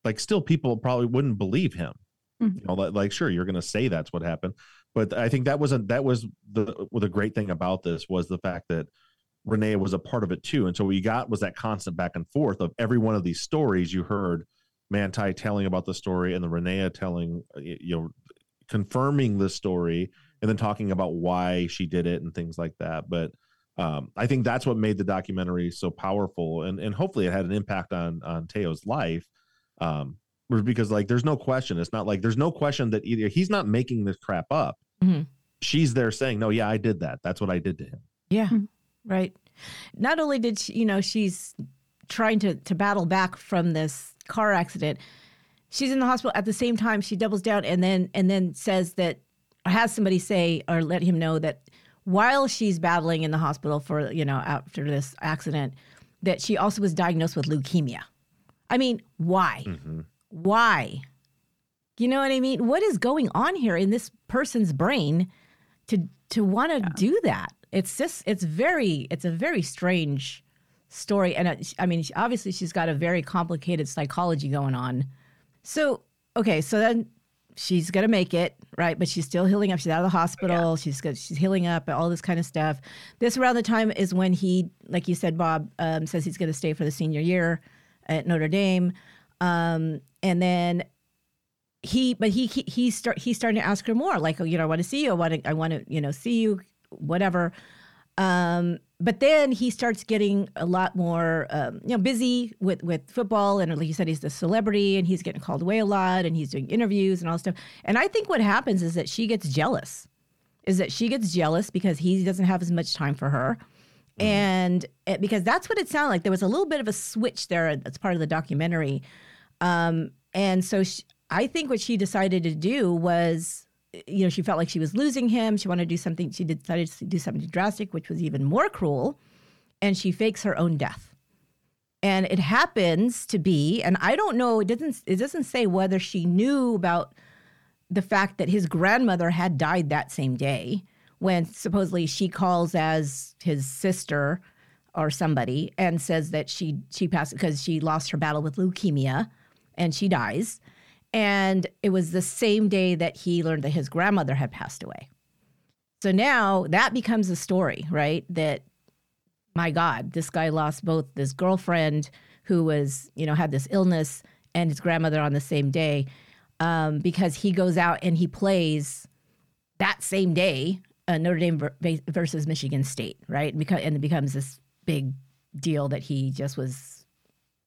Like, still, people probably wouldn't believe him. Mhm. You know, like, sure, you're going to say that's what happened, but I think that wasn't that was the well, the great thing about this was the fact that Ronaiah was a part of it too. And so what you got was that constant back and forth of every one of these stories you heard Manti telling about the story and the Ronaiah telling, uh, you know, confirming the story and then talking about why she did it and things like that. But um, I think that's what made the documentary so powerful. And, and hopefully it had an impact on, on Te'o's life. Um, because like, there's no question. It's not like, there's no question that either he's not making this crap up. Mhm. She's there saying, no, yeah, I did that. That's what I did to him. Yeah, Mhm. right. Not only did she, you know, she's trying to to battle back from this car accident. She's in the hospital at the same time. She doubles down and then and then says that or has somebody say or let him know that while she's battling in the hospital for you know after this accident, that she also was diagnosed with leukemia. I mean, why? Mhm. why? You know what I mean? What is going on here in this person's brain to to want to do that? It's just it's very it's a very strange story and it, I mean obviously she's got a very complicated psychology going on. So, okay, so then she's going to make it, right? But she's still healing up. She's out of the hospital. She's good. She's healing up, all this kind of stuff. This around the time is when he, like you said, Bob, um, says he's going to stay for the senior year at Notre Dame. Um, and then he, but he, he, he start, he's starting to ask her more like, oh, you know, I want to see you. I want to, I want to, you know, see you, whatever. Um, but then he starts getting a lot more, um, you know, busy with with football, and like you said, he's the celebrity, and he's getting called away a lot, and he's doing interviews and all stuff. And I think what happens is that she gets jealous, is that she gets jealous because he doesn't have as much time for her, mm-hmm. and it, because that's what it sounded like. There was a little bit of a switch there that's part of the documentary, um, and so she, I think what she decided to do was you know, she felt like she was losing him. She wanted to do something. She decided to do something drastic, which was even more cruel. And she fakes her own death. And it happens to be, and I don't know, it doesn't it doesn't say whether she knew about the fact that his grandmother had died that same day when supposedly she calls as his sister or somebody and says that she she passed because she lost her battle with leukemia and she dies and it was the same day that he learned that his grandmother had passed away. So now that becomes a story, right? That, my God, this guy lost both this girlfriend who was, you know, had this illness and his grandmother on the same day um, because he goes out and he plays that same day uh, Notre Dame versus Michigan State, right? And, and it becomes this big deal that he just was,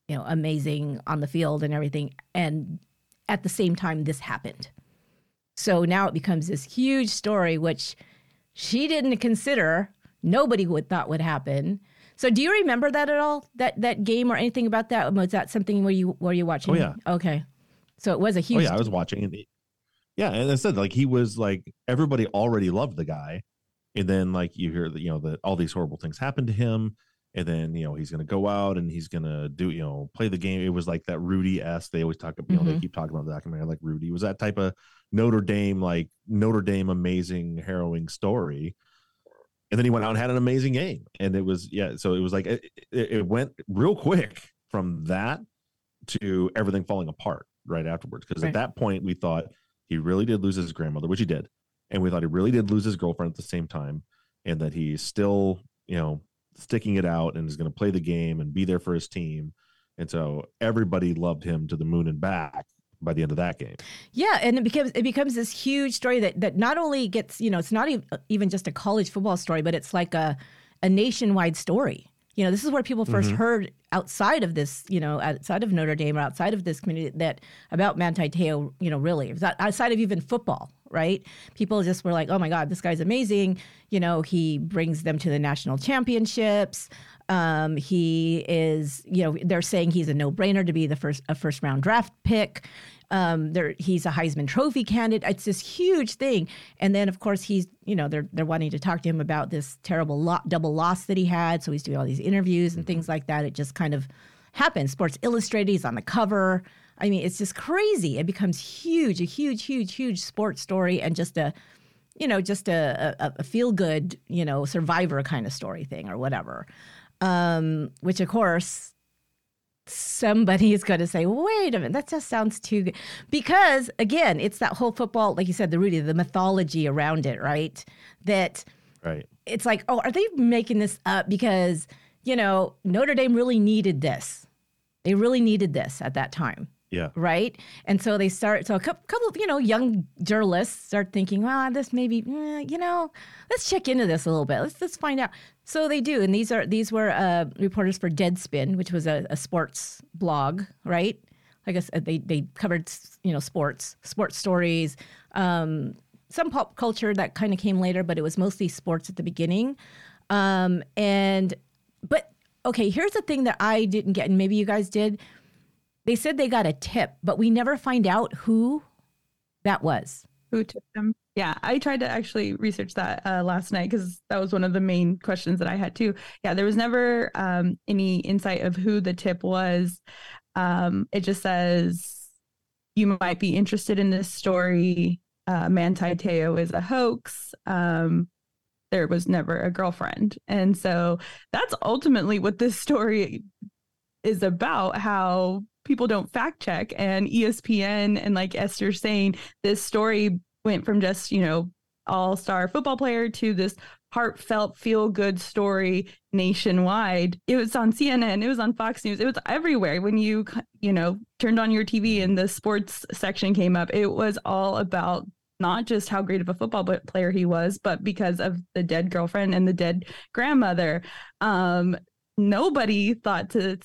you know, amazing on the field and everything. And at the same time this happened. So now it becomes this huge story, which she didn't consider. Nobody would thought would happen. So do you remember that at all? That that game or anything about that? Was that something where you were you watching? Oh yeah. Okay. So it was a huge. Oh yeah, I was watching it. Yeah, and I said like he was like everybody already loved the guy, and then like you hear that you know that all these horrible things happened to him, and then you know he's going to go out and he's going to do you know play the game. It was like that Rudy s. They always talk about you know mm-hmm. they keep talking about the documentary like Rudy it was that type of Notre Dame like Notre Dame amazing harrowing story. And then he went out and had an amazing game, and it was yeah. So it was like it, it went real quick from that to everything falling apart right afterwards. Because right. at that point we thought he really did lose his grandmother, which he did, and we thought he really did lose his girlfriend at the same time, and that he's still you know sticking it out and is going to play the game and be there for his team. And so everybody loved him to the moon and back by the end of that game. Yeah, and it becomes it becomes this huge story that that not only gets you know it's not even just a college football story, but it's like a a nationwide story. You know, this is where people 1st mm-hmm. heard outside of this, you know, outside of Notre Dame or outside of this community that about Manti Te'o, you know, really outside of even football right? People just were like, oh my God, this guy's amazing. You know, he brings them to the national championships. Um, he is, you know, they're saying he's a no-brainer to be the first a first round draft pick. Um, there, he's a Heisman Trophy candidate. It's this huge thing, and then of course he's, you know, they're they're wanting to talk to him about this terrible lo- double loss that he had. So he's doing all these interviews and things like that. It just kind of happened. Sports Illustrated, he's on the cover. I mean, it's just crazy. It becomes huge, a huge, huge, huge sports story, and just a, you know, just a, a, a feel good, you know, survivor kind of story thing or whatever. Um, which of course somebody is going to say, wait a minute, that just sounds too good. Because again, it's that whole football, like you said, the Rudy, the mythology around it, right? That right. it's like, oh, are they making this up because, you know, Notre Dame really needed this? They really needed this at that time. Yeah. Right. And so they start. So a couple, of you know, young journalists start thinking, well, this maybe, eh, you know, let's check into this a little bit. Let's let's find out. So they do, and these are these were uh, reporters for Deadspin, which was a, a sports blog, right? Like I guess uh, they they covered you know sports, sports stories, um, some pop culture that kind of came later, but it was mostly sports at the beginning. Um, and but okay, here's the thing that I didn't get, and maybe you guys did they said they got a tip, but we never find out who that was. Who tipped them? Yeah, I tried to actually research that uh, last night because that was one of the main questions that I had too. Yeah, there was never um, any insight of who the tip was. Um, it just says you might be interested in this story. Uh, Manti Te'o is a hoax. Um, there was never a girlfriend. And so that's ultimately what this story is about how people don't fact check. And espn and like esther saying this story went from just you know all-star football player to this heartfelt feel good story nationwide. It was on cnn it was on fox news it was everywhere. When you you know turned on your tv and the sports section came up it was all about not just how great of a football player he was, but because of the dead girlfriend and the dead grandmother. Um, nobody thought to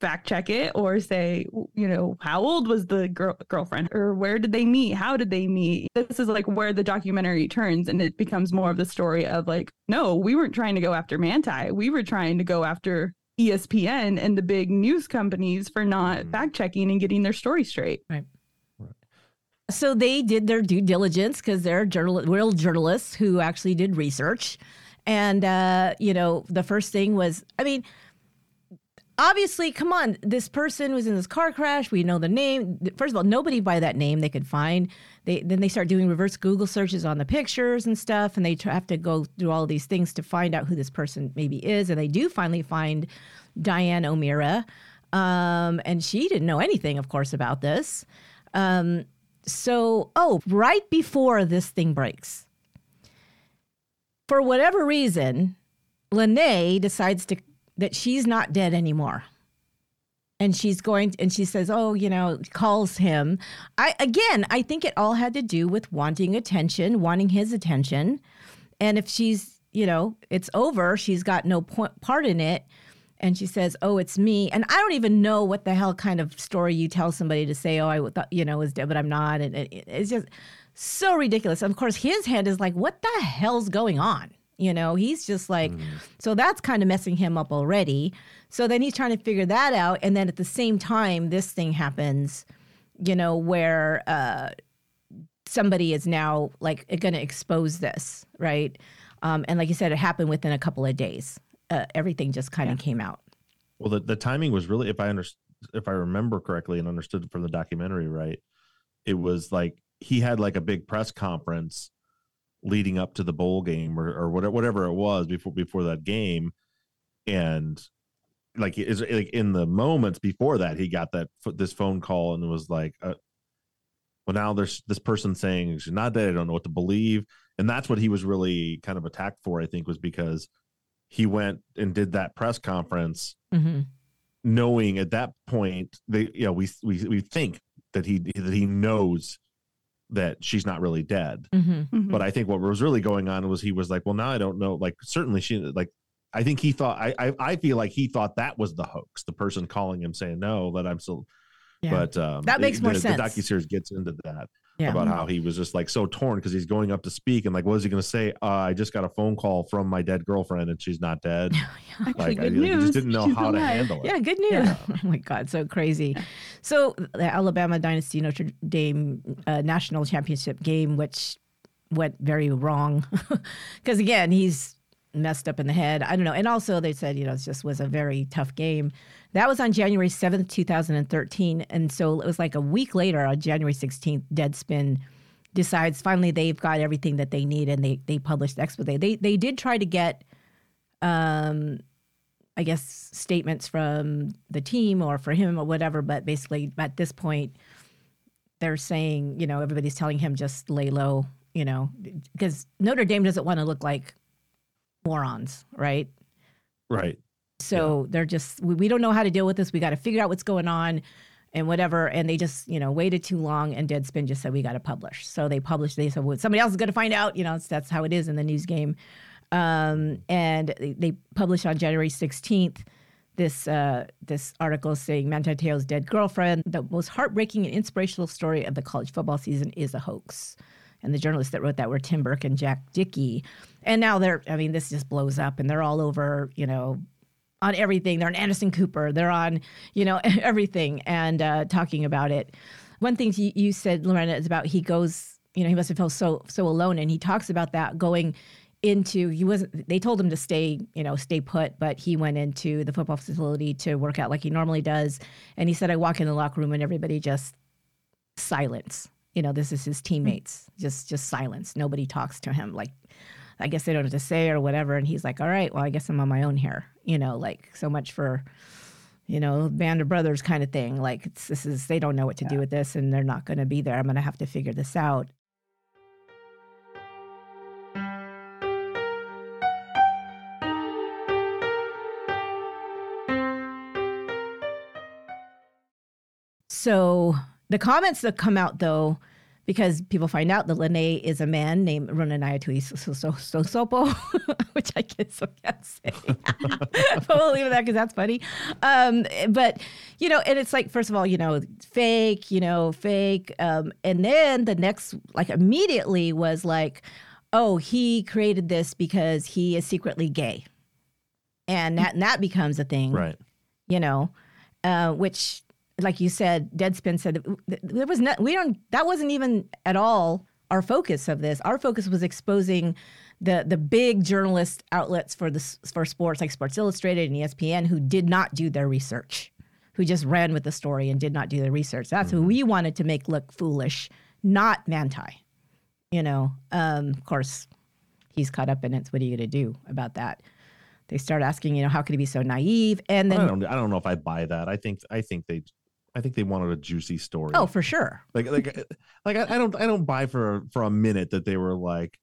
fact check it or say, you know, how old was the girl- girlfriend or where did they meet? How did they meet? This is like where the documentary turns and it becomes more of the story of like, no, we weren't trying to go after Manti. We were trying to go after ESPN and the big news companies for not mm-hmm. fact checking and getting their story straight. Right. So they did their due diligence because they're journal- real journalists who actually did research. And, uh, you know, the first thing was, I mean, obviously, come on, this person was in this car crash. We know the name. First of all, nobody by that name they could find. They then they start doing reverse Google searches on the pictures and stuff, and they have to go through all these things to find out who this person maybe is. And they do finally find Diane O'Meara, um, and she didn't know anything, of course, about this. Um, so, oh, right before this thing breaks, for whatever reason, Lennay decides to that she's not dead anymore. And she's going and she says, "Oh, you know," calls him. I again, I think it all had to do with wanting attention, wanting his attention. And if she's, you know, it's over, she's got no point, part in it. And she says, "Oh, it's me." And I don't even know what the hell kind of story you tell somebody to say, "Oh, I thought, you know, was dead, but I'm not." And it, it's just so ridiculous. And of course, his head is like, "What the hell's going on?" You know, he's just like, mm. so that's kind of messing him up already. So then he's trying to figure that out. And then at the same time, this thing happens, you know, where uh, somebody is now like going to expose this, right? Um, and like you said, it happened within a couple of days. Uh, everything just kind of yeah. came out. Well, the, the timing was really, if I understand, if I remember correctly and understood from the documentary, right, it was like he had like a big press conference leading up to the bowl game or, or whatever, whatever it was before before that game. And like is like in the moments before that he got that this phone call and it was like uh, well now there's this person saying not that i don't know what to believe. And that's what he was really kind of attacked for i think was because he went and did that press conference mm-hmm. knowing at that point they you know we we, we think that he that he knows that she's not really dead. Mm-hmm. Mm-hmm. But I think what was really going on was he was like, well, now I don't know. Like, certainly she, like, I think he thought, I, I, I feel like he thought that was the hoax, the person calling him saying, no, that I'm still, yeah. but um, that makes it, more the, sense. The docu-series gets into that yeah. about how he was just like so torn because he's going up to speak and like, what is he going to say? Uh, I just got a phone call from my dead girlfriend and she's not dead. Actually, like, good I, news. He just didn't know She's how alive. to handle it. Yeah, good news. Yeah. oh my God, so crazy. So the Alabama Dynasty Notre Dame uh, national championship game, which went very wrong, because again, he's messed up in the head. I don't know. And also, they said, you know, it just was a very tough game. That was on January 7th, 2013. And so it was like a week later, on January 16th, Deadspin decides finally they've got everything that they need and they, they published the expose. They, they did try to get, um, I guess, statements from the team or for him or whatever. But basically, at this point, they're saying, you know, everybody's telling him just lay low, you know, because Notre Dame doesn't want to look like morons, right? Right. So yeah. they're just, we, we don't know how to deal with this. We got to figure out what's going on and whatever. And they just, you know, waited too long. And Deadspin just said, we got to publish. So they published, they said, well, somebody else is going to find out. You know, that's how it is in the news game. Um, and they, they published on January 16th this uh, this article saying Manti Te'o's dead girlfriend, the most heartbreaking and inspirational story of the college football season, is a hoax and the journalists that wrote that were Tim Burke and Jack Dickey. And now they're, I mean, this just blows up and they're all over, you know, on everything. They're on Anderson Cooper. They're on, you know, everything and uh, talking about it. One thing you, you said, Lorena, is about he goes, you know, he must have felt so so alone, and he talks about that going into he wasn't they told him to stay you know stay put but he went into the football facility to work out like he normally does and he said i walk in the locker room and everybody just silence you know, this is his teammates, just just silence. Nobody talks to him. Like, I guess they don't have to say or whatever. And he's like, all right, well, I guess I'm on my own here. You know, like so much for, you know, band of brothers kind of thing. Like this is they don't know what to yeah. do with this, and they're not going to be there. I'm going to have to figure this out. So the comments that come out though because people find out that Lennay is a man named Ronaiah Tuiasosopo, which I guess I can't say. but we'll leave it there because that's funny. Um, but, you know, and it's like, first of all, you know, fake, you know, fake. Um, and then the next, like, immediately was like, oh, he created this because he is secretly gay. And that, and that becomes a thing. Right. You know, uh, which like you said, Deadspin said there was no, we don't, that wasn't even at all our focus of this. Our focus was exposing the the big journalist outlets for the for sports like Sports Illustrated and ESPN who did not do their research, who just ran with the story and did not do their research. That's mm-hmm. who we wanted to make look foolish, not Manti. You know, um, of course, he's caught up in it. So what are you going to do about that? They start asking, you know, how could he be so naive? And then I don't, I don't know if I buy that. I think I think they I think they wanted a juicy story. Oh, for sure. Like like like I, I don't I don't buy for for a minute that they were like,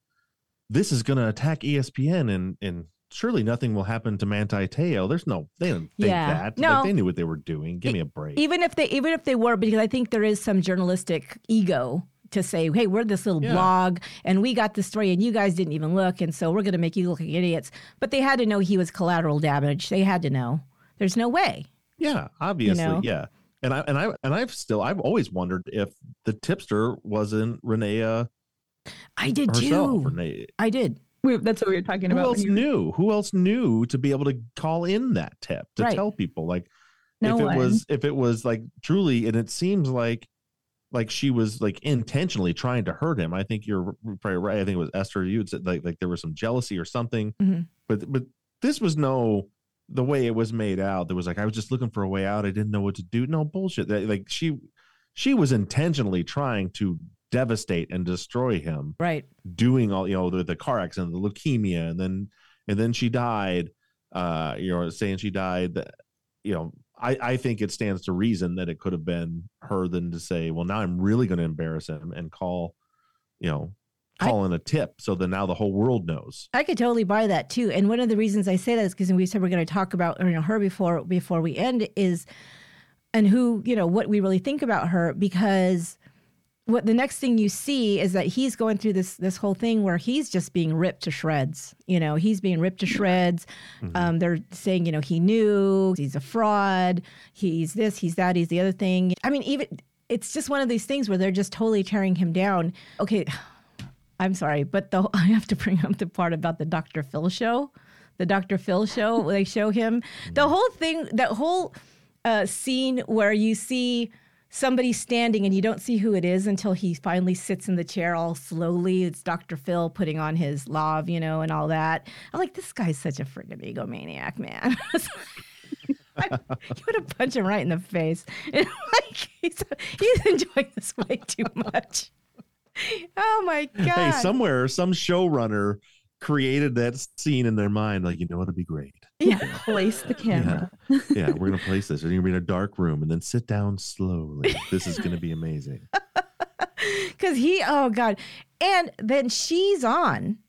this is going to attack ESPN and and surely nothing will happen to Manti Te'o. There's no they didn't think yeah. that. No. Like they knew what they were doing. Give me a break. Even if they even if they were, because I think there is some journalistic ego to say, hey, we're this little yeah. blog and we got the story and you guys didn't even look. And so we're going to make you look like idiots. But they had to know he was collateral damage. They had to know. There's no way. Yeah, obviously. You know? Yeah and I and I and I've still I've always wondered if the tipster wasn't Ronaiah. I did herself. too. Ronaiah. I did. We, that's what we were talking Who about. Who else knew? Who else knew to be able to call in that tip to right. tell people like no if it one. was if it was like truly and it seems like like she was like intentionally trying to hurt him. I think you're probably right. I think it was Esther. You said like like there was some jealousy or something, mm-hmm. but but this was no the way it was made out there was like i was just looking for a way out i didn't know what to do no bullshit that, like she she was intentionally trying to devastate and destroy him. Right. Doing all you know the, the car accident the leukemia and then and then she died uh you know saying she died you know i i think it stands to reason that it could have been her than to say well now i'm really going to embarrass him and call you know call in a tip so that now the whole world knows. I could totally buy that too. And one of the reasons I say that is because we said we're going to talk about you know, her before before we end is and who, you know, what we really think about her because what the next thing you see is that he's going through this this whole thing where he's just being ripped to shreds. You know, he's being ripped to shreds. Mm-hmm. Um, they're saying, you know, he knew he's a fraud. He's this, he's that, he's the other thing. I mean, even it's just one of these things where they're just totally tearing him down. Okay, I'm sorry, but the, I have to bring up the part about the Dr. Phil show. The Dr. Phil show, they show him. The mm. whole thing, that whole uh, scene where you see somebody standing and you don't see who it is until he finally sits in the chair all slowly. It's Dr. Phil putting on his lav, you know, and all that. I'm like, this guy's such a friggin' egomaniac, man. I, you would have punched him right in the face. And like he's, he's enjoying this way too much oh my god! Hey, somewhere some showrunner created that scene in their mind. Like, you know, it'd be great. Yeah, place the camera. Yeah. yeah, we're gonna place this. We're gonna be in a dark room and then sit down slowly. This is gonna be amazing. Because he, oh god, and then she's on.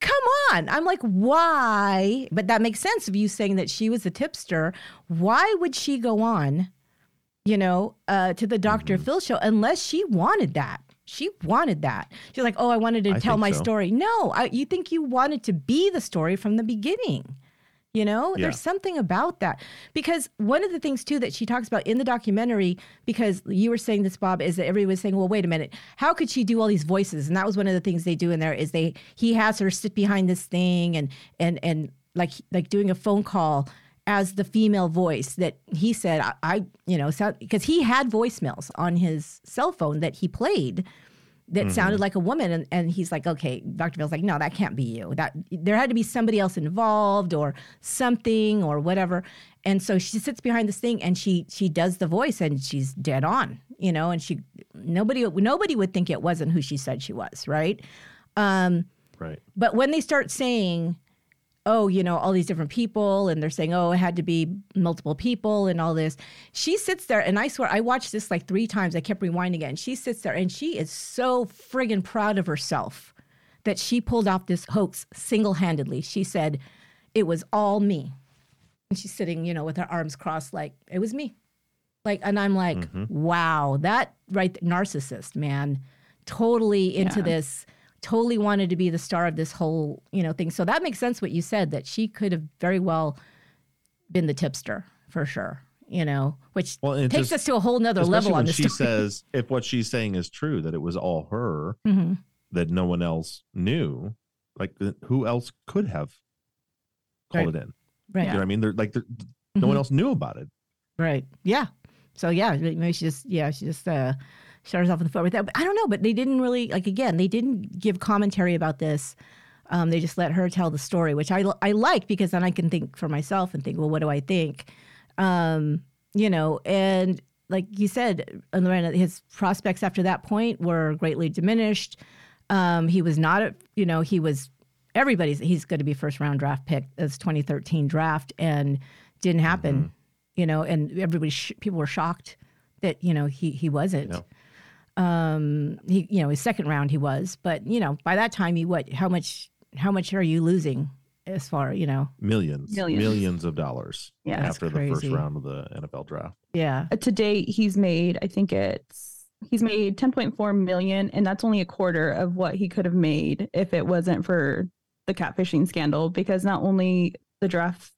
Come on. I'm like, why? But that makes sense of you saying that she was a tipster. Why would she go on, you know, uh, to the doctor mm-hmm. Phil show unless she wanted that? She wanted that. She's like, "Oh, I wanted to I tell my so. story." No, I, you think you wanted to be the story from the beginning. You know, yeah. there's something about that. Because one of the things too that she talks about in the documentary, because you were saying this, Bob, is that everybody was saying, "Well, wait a minute, how could she do all these voices?" And that was one of the things they do in there is they he has her sit behind this thing and and and like like doing a phone call as the female voice that he said I, I you know because he had voicemails on his cell phone that he played that mm-hmm. sounded like a woman. And, and he's like okay dr phil's like no that can't be you. That there had to be somebody else involved or something or whatever. And so she sits behind this thing and she she does the voice and she's dead on you know and she nobody nobody would think it wasn't who she said she was right? Um right. but when they start saying oh, you know, all these different people, and they're saying, oh, it had to be multiple people and all this. She sits there, and I swear, I watched this like three times. I kept rewinding it, and she sits there, and she is so friggin' proud of herself that she pulled off this hoax single handedly. She said, it was all me. And she's sitting, you know, with her arms crossed, like, it was me. Like, and I'm like, mm-hmm. wow, that right, narcissist, man totally into Yeah. this, totally wanted to be the star of this whole, you know, thing. So that makes sense what you said that she could have very well been the tipster for sure, you know, which Well, takes just- us to a whole nother level on the she story. says if what she's saying is true, that it was all her, Mhm. that no one else knew. Like who else could have called Right. it in? Right. You know what I mean? They're like they're, no one Mhm. else knew about it. Right. Yeah. So yeah, maybe she just yeah she just uh, shut herself in the foot with that. But I don't know, but they didn't really like again they didn't give commentary about this. Um, they just let her tell the story, which I I like because then I can think for myself and think, well, what do I think? Um, you know, and like you said, Lorena, his prospects after that point were greatly diminished. Um, he was not, a, you know, he was everybody's. He's going to be first round draft pick as 2013 draft, and didn't happen. You know, and everybody, sh- people were shocked that you know he he wasn't. Um, he you know his second round he was, but you know by that time he what how much how much are you losing as far you know Millions, Millions. millions of dollars Yeah. After the first round of the NFL draft. yeah Uh, to date he's made i think it's he's made 10.4 million and that's only a quarter of what he could have made if it wasn't for the catfishing scandal because not only the draft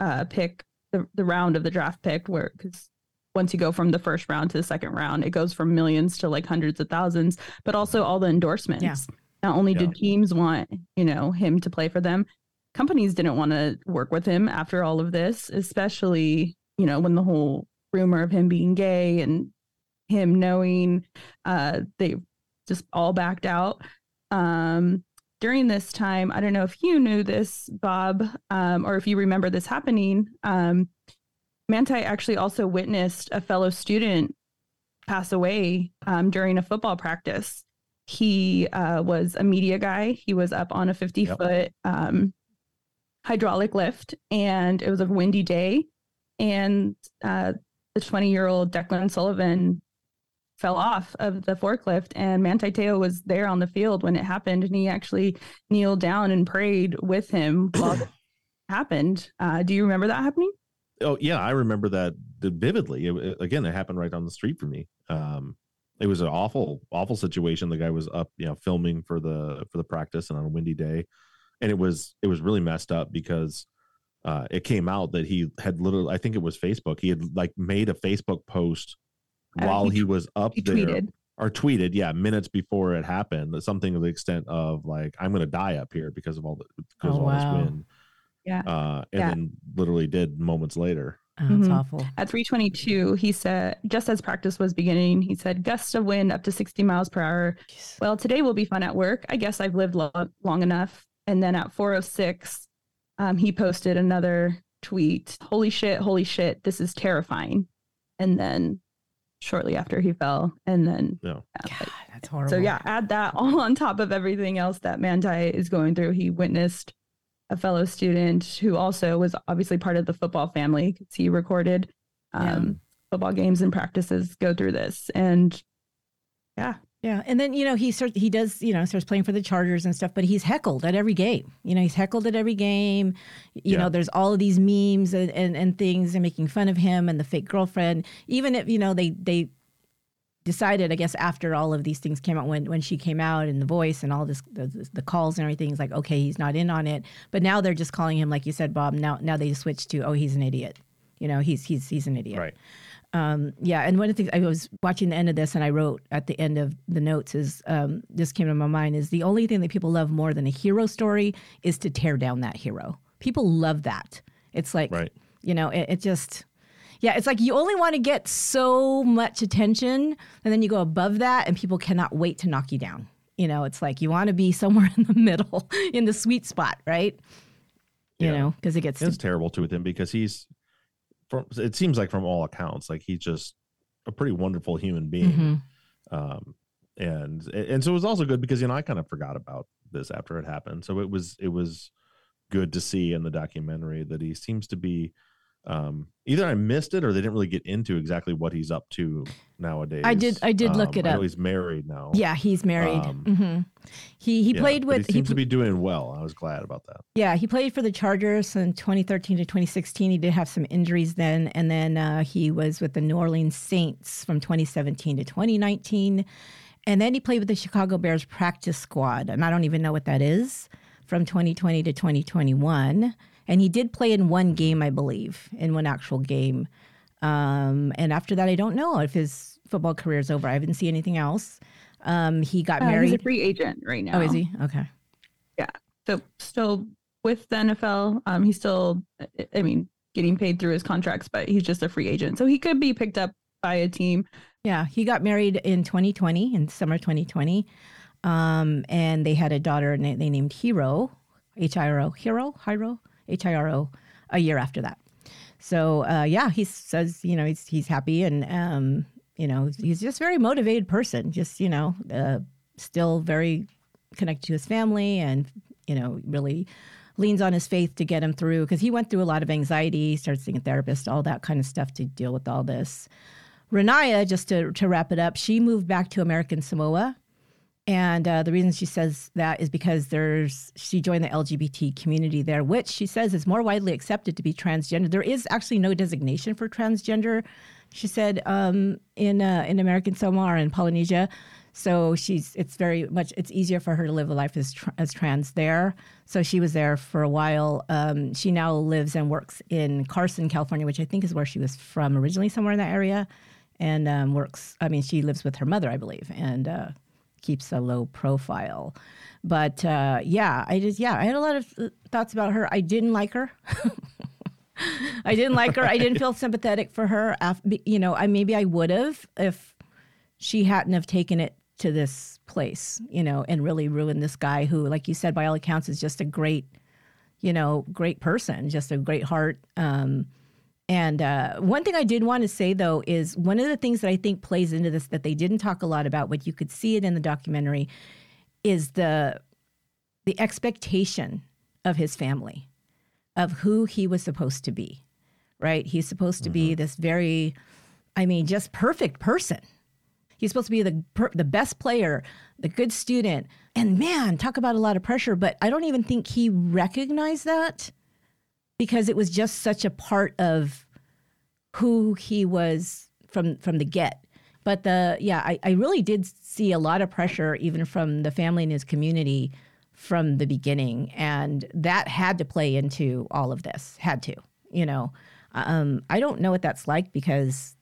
uh, pick the, the round of the draft pick where because once you go from the first round to the second round it goes from millions to like hundreds of thousands but also all the endorsements. Yeah. not only did teams want you know him to play for them companies didn't want to work with him after all of this especially you know when the whole rumor of him being gay and him knowing uh they just all backed out. Um during this time i don't know if you knew this bob um or if you remember this happening um manti actually also witnessed a fellow student pass away um, during a football practice he uh, was a media guy he was up on a 50 Yep. foot um, hydraulic lift and it was a windy day and uh, the 20 year old Declan Sullivan fell off of the forklift and Manti Te'o was there on the field when it happened and he actually kneeled down and prayed with him while it happened. Uh, do you remember that happening? Oh yeah, I remember that vividly. It- it- again, it happened right down the street for me. Um, it was an awful, awful situation. The guy was up, you know, filming for the for the practice and on a windy day, and it was it was really messed up because uh, it came out that he had literally, I think it was Facebook. He had like made a Facebook post Uh, while he he, was up He there tweeted. or tweeted, yeah, minutes before it happened, something to the extent of like, "I'm going to die up here because of all the because Oh, of all wow. this wind." Yeah. uh, and Yeah. then literally did moments later. oh, it's Mhm. awful At 322, he said, just as practice was beginning, he said, gusts of wind up to 60 miles per hour. Well, today will be fun at work. I guess I've lived lo- long enough. And then at 406, um, he posted another tweet Holy shit, holy shit, this is terrifying. And then shortly after he fell. And then, Yeah. yeah, God, that's horrible so yeah, add that all on top of everything else that Manti is going through. He witnessed a fellow student who also was obviously part of the football family because he recorded Yeah. um, football games and practices go through this. And yeah, Yeah, and then you know he starts he does you know starts playing for the Chargers and stuff, but he's heckled at every game. You know he's heckled at every game. You Yeah. know there's all of these memes and, and and things and making fun of him and the fake girlfriend. Even if you know they they decided, I guess after all of these things came out when when she came out and the voice and all this the, the calls and everything, it's like okay he's not in on it. But now they're just calling him like you said, Bob. Now now they switched to oh he's an idiot. You know he's he's he's an idiot. Right. Um, yeah, and one of the things I was watching the end of this, and I wrote at the end of the notes is um, this came to my mind is the only thing that people love more than a hero story is to tear down that hero. People love that. It's like, Right. you know, it, it just, yeah, it's like you only want to get so much attention, and then you go above that, and people cannot wait to knock you down. You know, it's like you want to be somewhere in the middle, in the sweet spot, right? You Yeah. know, because it gets It's terrible to with him because he's from it seems like from all accounts, like he's just a pretty wonderful human being. Mhm. Um and and so it was also good because you know I kind of forgot about this after it happened. So it was it was good to see in the documentary that he seems to be um either I missed it or they didn't really get into exactly what he's up to nowadays. I did- I did look Um, it up. he's married now. Yeah, he's married. Um, hmm He he Yeah, played with he he seems to be doing well. I was glad about that. Yeah, he played for the Chargers in 2013 to 2016. He did have some injuries then, and then uh, he was with the New Orleans Saints from 2017 to 2019. And then he played with the Chicago Bears practice squad, and I don't even know what that is from 2020 to 2021. And he did play in one game, I believe, in one actual game. Um, and after that, I don't know if his football career is over. I haven't seen anything else. Um, he got Uh, married. he's a free agent right now. oh, is he? Okay. Yeah. So still with the NFL. Um, he's still, I mean, getting paid through his contracts, but he's just a free agent. So he could be picked up by a team. Yeah, he got married in 2020, in summer 2020. Um, and they had a daughter and they, named Hero, H I R O, Hero, Hiro, H I R O, a year after that. So uh, yeah, he says, you know, he's he's happy and um, you know, he's just very motivated person, just, you know, uh, still very connected to his family and, you know, really leans on his faith to get him through because he went through a lot of anxiety, started seeing a therapist, all that kind of stuff to deal with all this. Ronaiah, just to, to wrap it up, she moved back to American Samoa. And uh, the reason she says that is because there's she joined the LGBT community there, which she says is more widely accepted to be transgender. There is actually no designation for transgender. She said um, in uh, in American Samoa or in Polynesia, so she's it's very much it's easier for her to live a life as as trans there. So she was there for a while. Um, she now lives and works in Carson, California, which I think is where she was from originally, somewhere in that area, and um, works. I mean, she lives with her mother, I believe, and uh, keeps a low profile. But uh, yeah, I just yeah, I had a lot of thoughts about her. I didn't like her. I didn't like her. I didn't feel sympathetic for her. Af- You know, I maybe I would have if she hadn't have taken it to this place, you know, and really ruined this guy who, like you said, by all accounts, is just a great, you know, great person, just a great heart. Um, and uh, one thing I did want to say though is one of the things that I think plays into this that they didn't talk a lot about, but you could see it in the documentary, is the the expectation of his family, of who he was supposed to be, right? He's supposed to be this very, I mean, just perfect person. He's supposed to be the per- the best player, the good student, and man, talk about a lot of pressure. But I don't even think he recognized that because it was just such a part of who he was from from the get. But the yeah, I, I really did see a lot of pressure even from the family and his community from the beginning, and that had to play into all of this. Had to, you know. Um, I don't know what that's like because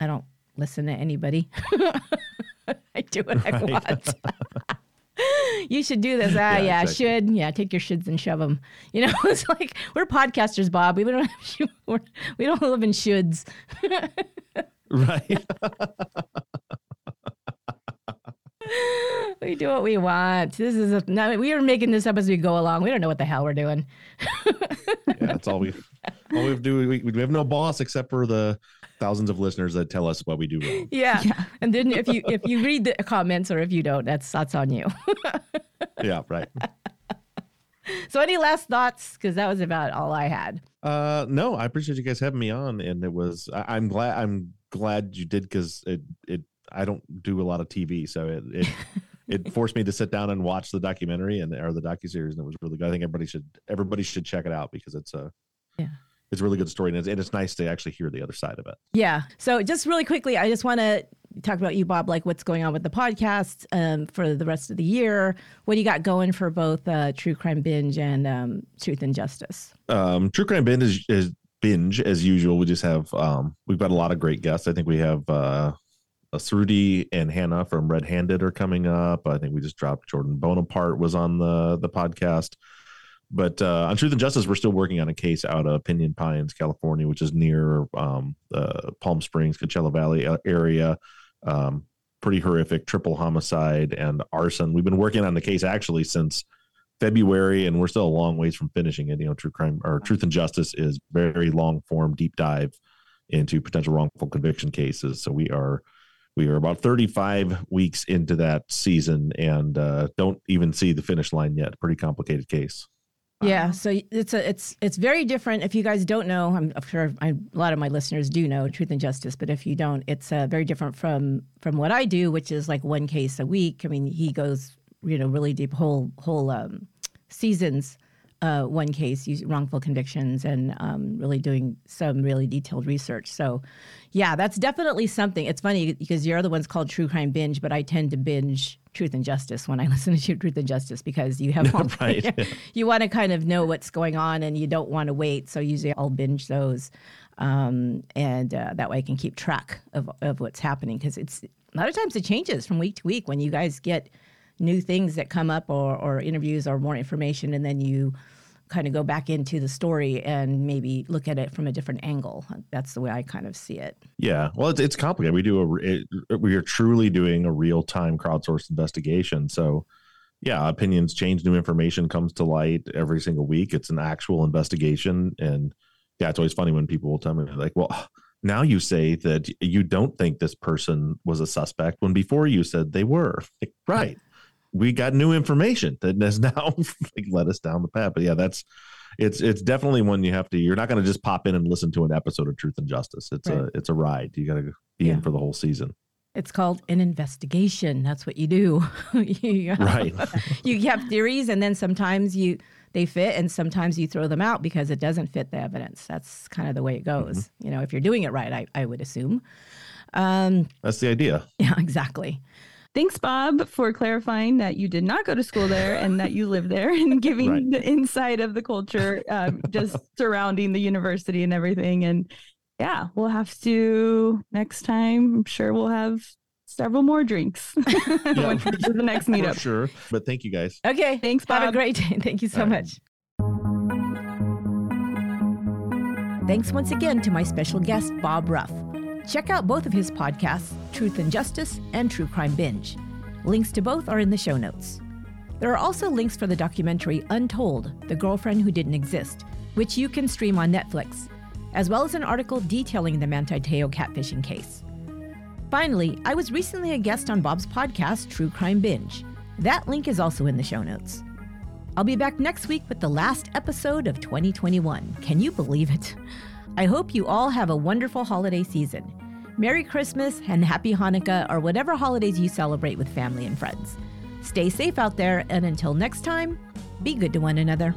I don't listen to anybody. I do what I want. you should do this. Ah, Yeah, yeah, exactly. should. Yeah, take your shoulds and shove them. You know, it's like we're podcasters, Bob. We don't have, we're, we don't live in shoulds. right we do what we want. This is a, no, we are making this up as we go along. We don't know what the hell we're doing. yeah that's all we all we have to do we, we have no boss except for the thousands of listeners that tell us what we do wrong Yeah. Yeah. And then if you if you read the comments or if you don't, that's that's on you. yeah right so any last thoughts? Because that was about all I had. uh no i appreciate you guys having me on and it was I, i'm glad i'm glad you did because it it i don't do a lot of tv so it it it forced me to sit down and watch the documentary and or the docu-series and it was really good i think everybody should everybody should check it out because it's a Yeah. It's a really good story and it's, and it's nice to actually hear the other side of it Yeah. So just really quickly, I just want to talk about you, Bob, like what's going on with the podcast um, for the rest of the year. What do you got going for both uh, True Crime Binge and um, Truth and Justice? um true crime binge is, is binge as usual we just have um we've got a lot of great guests i think we have uh uh, Suruthi and Hannah from Red Handed are coming up. I think we just dropped Jordan Bonaparte was on the the podcast. But uh, on Truth and Justice, we're still working on a case out of Pinyon Pines, California, which is near um, uh, Palm Springs, Coachella Valley area. Um, pretty horrific triple homicide and arson. We've been working on the case actually since February, and we're still a long ways from finishing it. You know, True Crime or Truth and Justice is very long form, deep dive into potential wrongful conviction cases. So we are we are about 35 weeks into that season and uh, don't even see the finish line yet. Pretty complicated case. Yeah, so it's a it's it's very different. If you guys don't know, I'm sure I, a lot of my listeners do know Truth and Justice, but if you don't, it's uh, very different from from what I do, which is like one case a week. I mean, he goes you know really deep whole whole um, seasons uh, one case, wrongful convictions, and um, really doing some really detailed research. So, yeah, that's definitely something. It's funny because your other one's called True Crime Binge, but I tend to binge Truth and Justice when I listen to Truth and Justice because you have all, right. you, you want to kind of know what's going on and you don't want to wait. So usually I'll binge those, um, and uh, that way I can keep track of of what's happening because it's a lot of times it changes from week to week when you guys get new things that come up or, or interviews or more information and then you kind of go back into the story and maybe look at it from a different angle. That's the way i kind of see it. Yeah. Well it's, it's complicated. We do a it, we are truly doing a real-time crowdsourced investigation. So yeah opinions change new information comes to light every single week. It's an actual investigation. And yeah it's always funny when people will tell me like well now you say that you don't think this person was a suspect when before you said they were. Like, right we got new information that has now like led us down the path. But yeah that's it's it's definitely one you have to you're not going to just pop in and listen to an episode of truth and justice. It's right. a it's a ride. You got to be yeah. in for the whole season. It's called an investigation. That's what you do. You, right. you have theories and then sometimes you they fit and sometimes you throw them out because it doesn't fit the evidence. That's kind of the way it goes. Mm-hmm. you know if you're doing it right i, I would assume. Um, that's the idea. yeah exactly Thanks, Bob, for clarifying that you did not go to school there and that you live there and giving right. the insight of the culture um, just surrounding the university and everything. And yeah, we'll have to next time. I'm sure we'll have several more drinks yeah. when the next meetup. For sure. But thank you guys. Okay. Thanks, Bob. Have a great day. Thank you so All much. Right. Thanks once again to my special guest, Bob Ruff. Check out both of his podcasts, Truth and Justice and True Crime Binge. Links to both are in the show notes. There are also links for the documentary Untold The Girlfriend Who Didn't Exist, which you can stream on Netflix, as well as an article detailing the Manti Te'o catfishing case. Finally, I was recently a guest on Bob's podcast, True Crime Binge. That link is also in the show notes. I'll be back next week with the last episode of 2021. Can you believe it? I hope you all have a wonderful holiday season. Merry Christmas and Happy Hanukkah or whatever holidays you celebrate with family and friends. Stay safe out there, and until next time, be good to one another.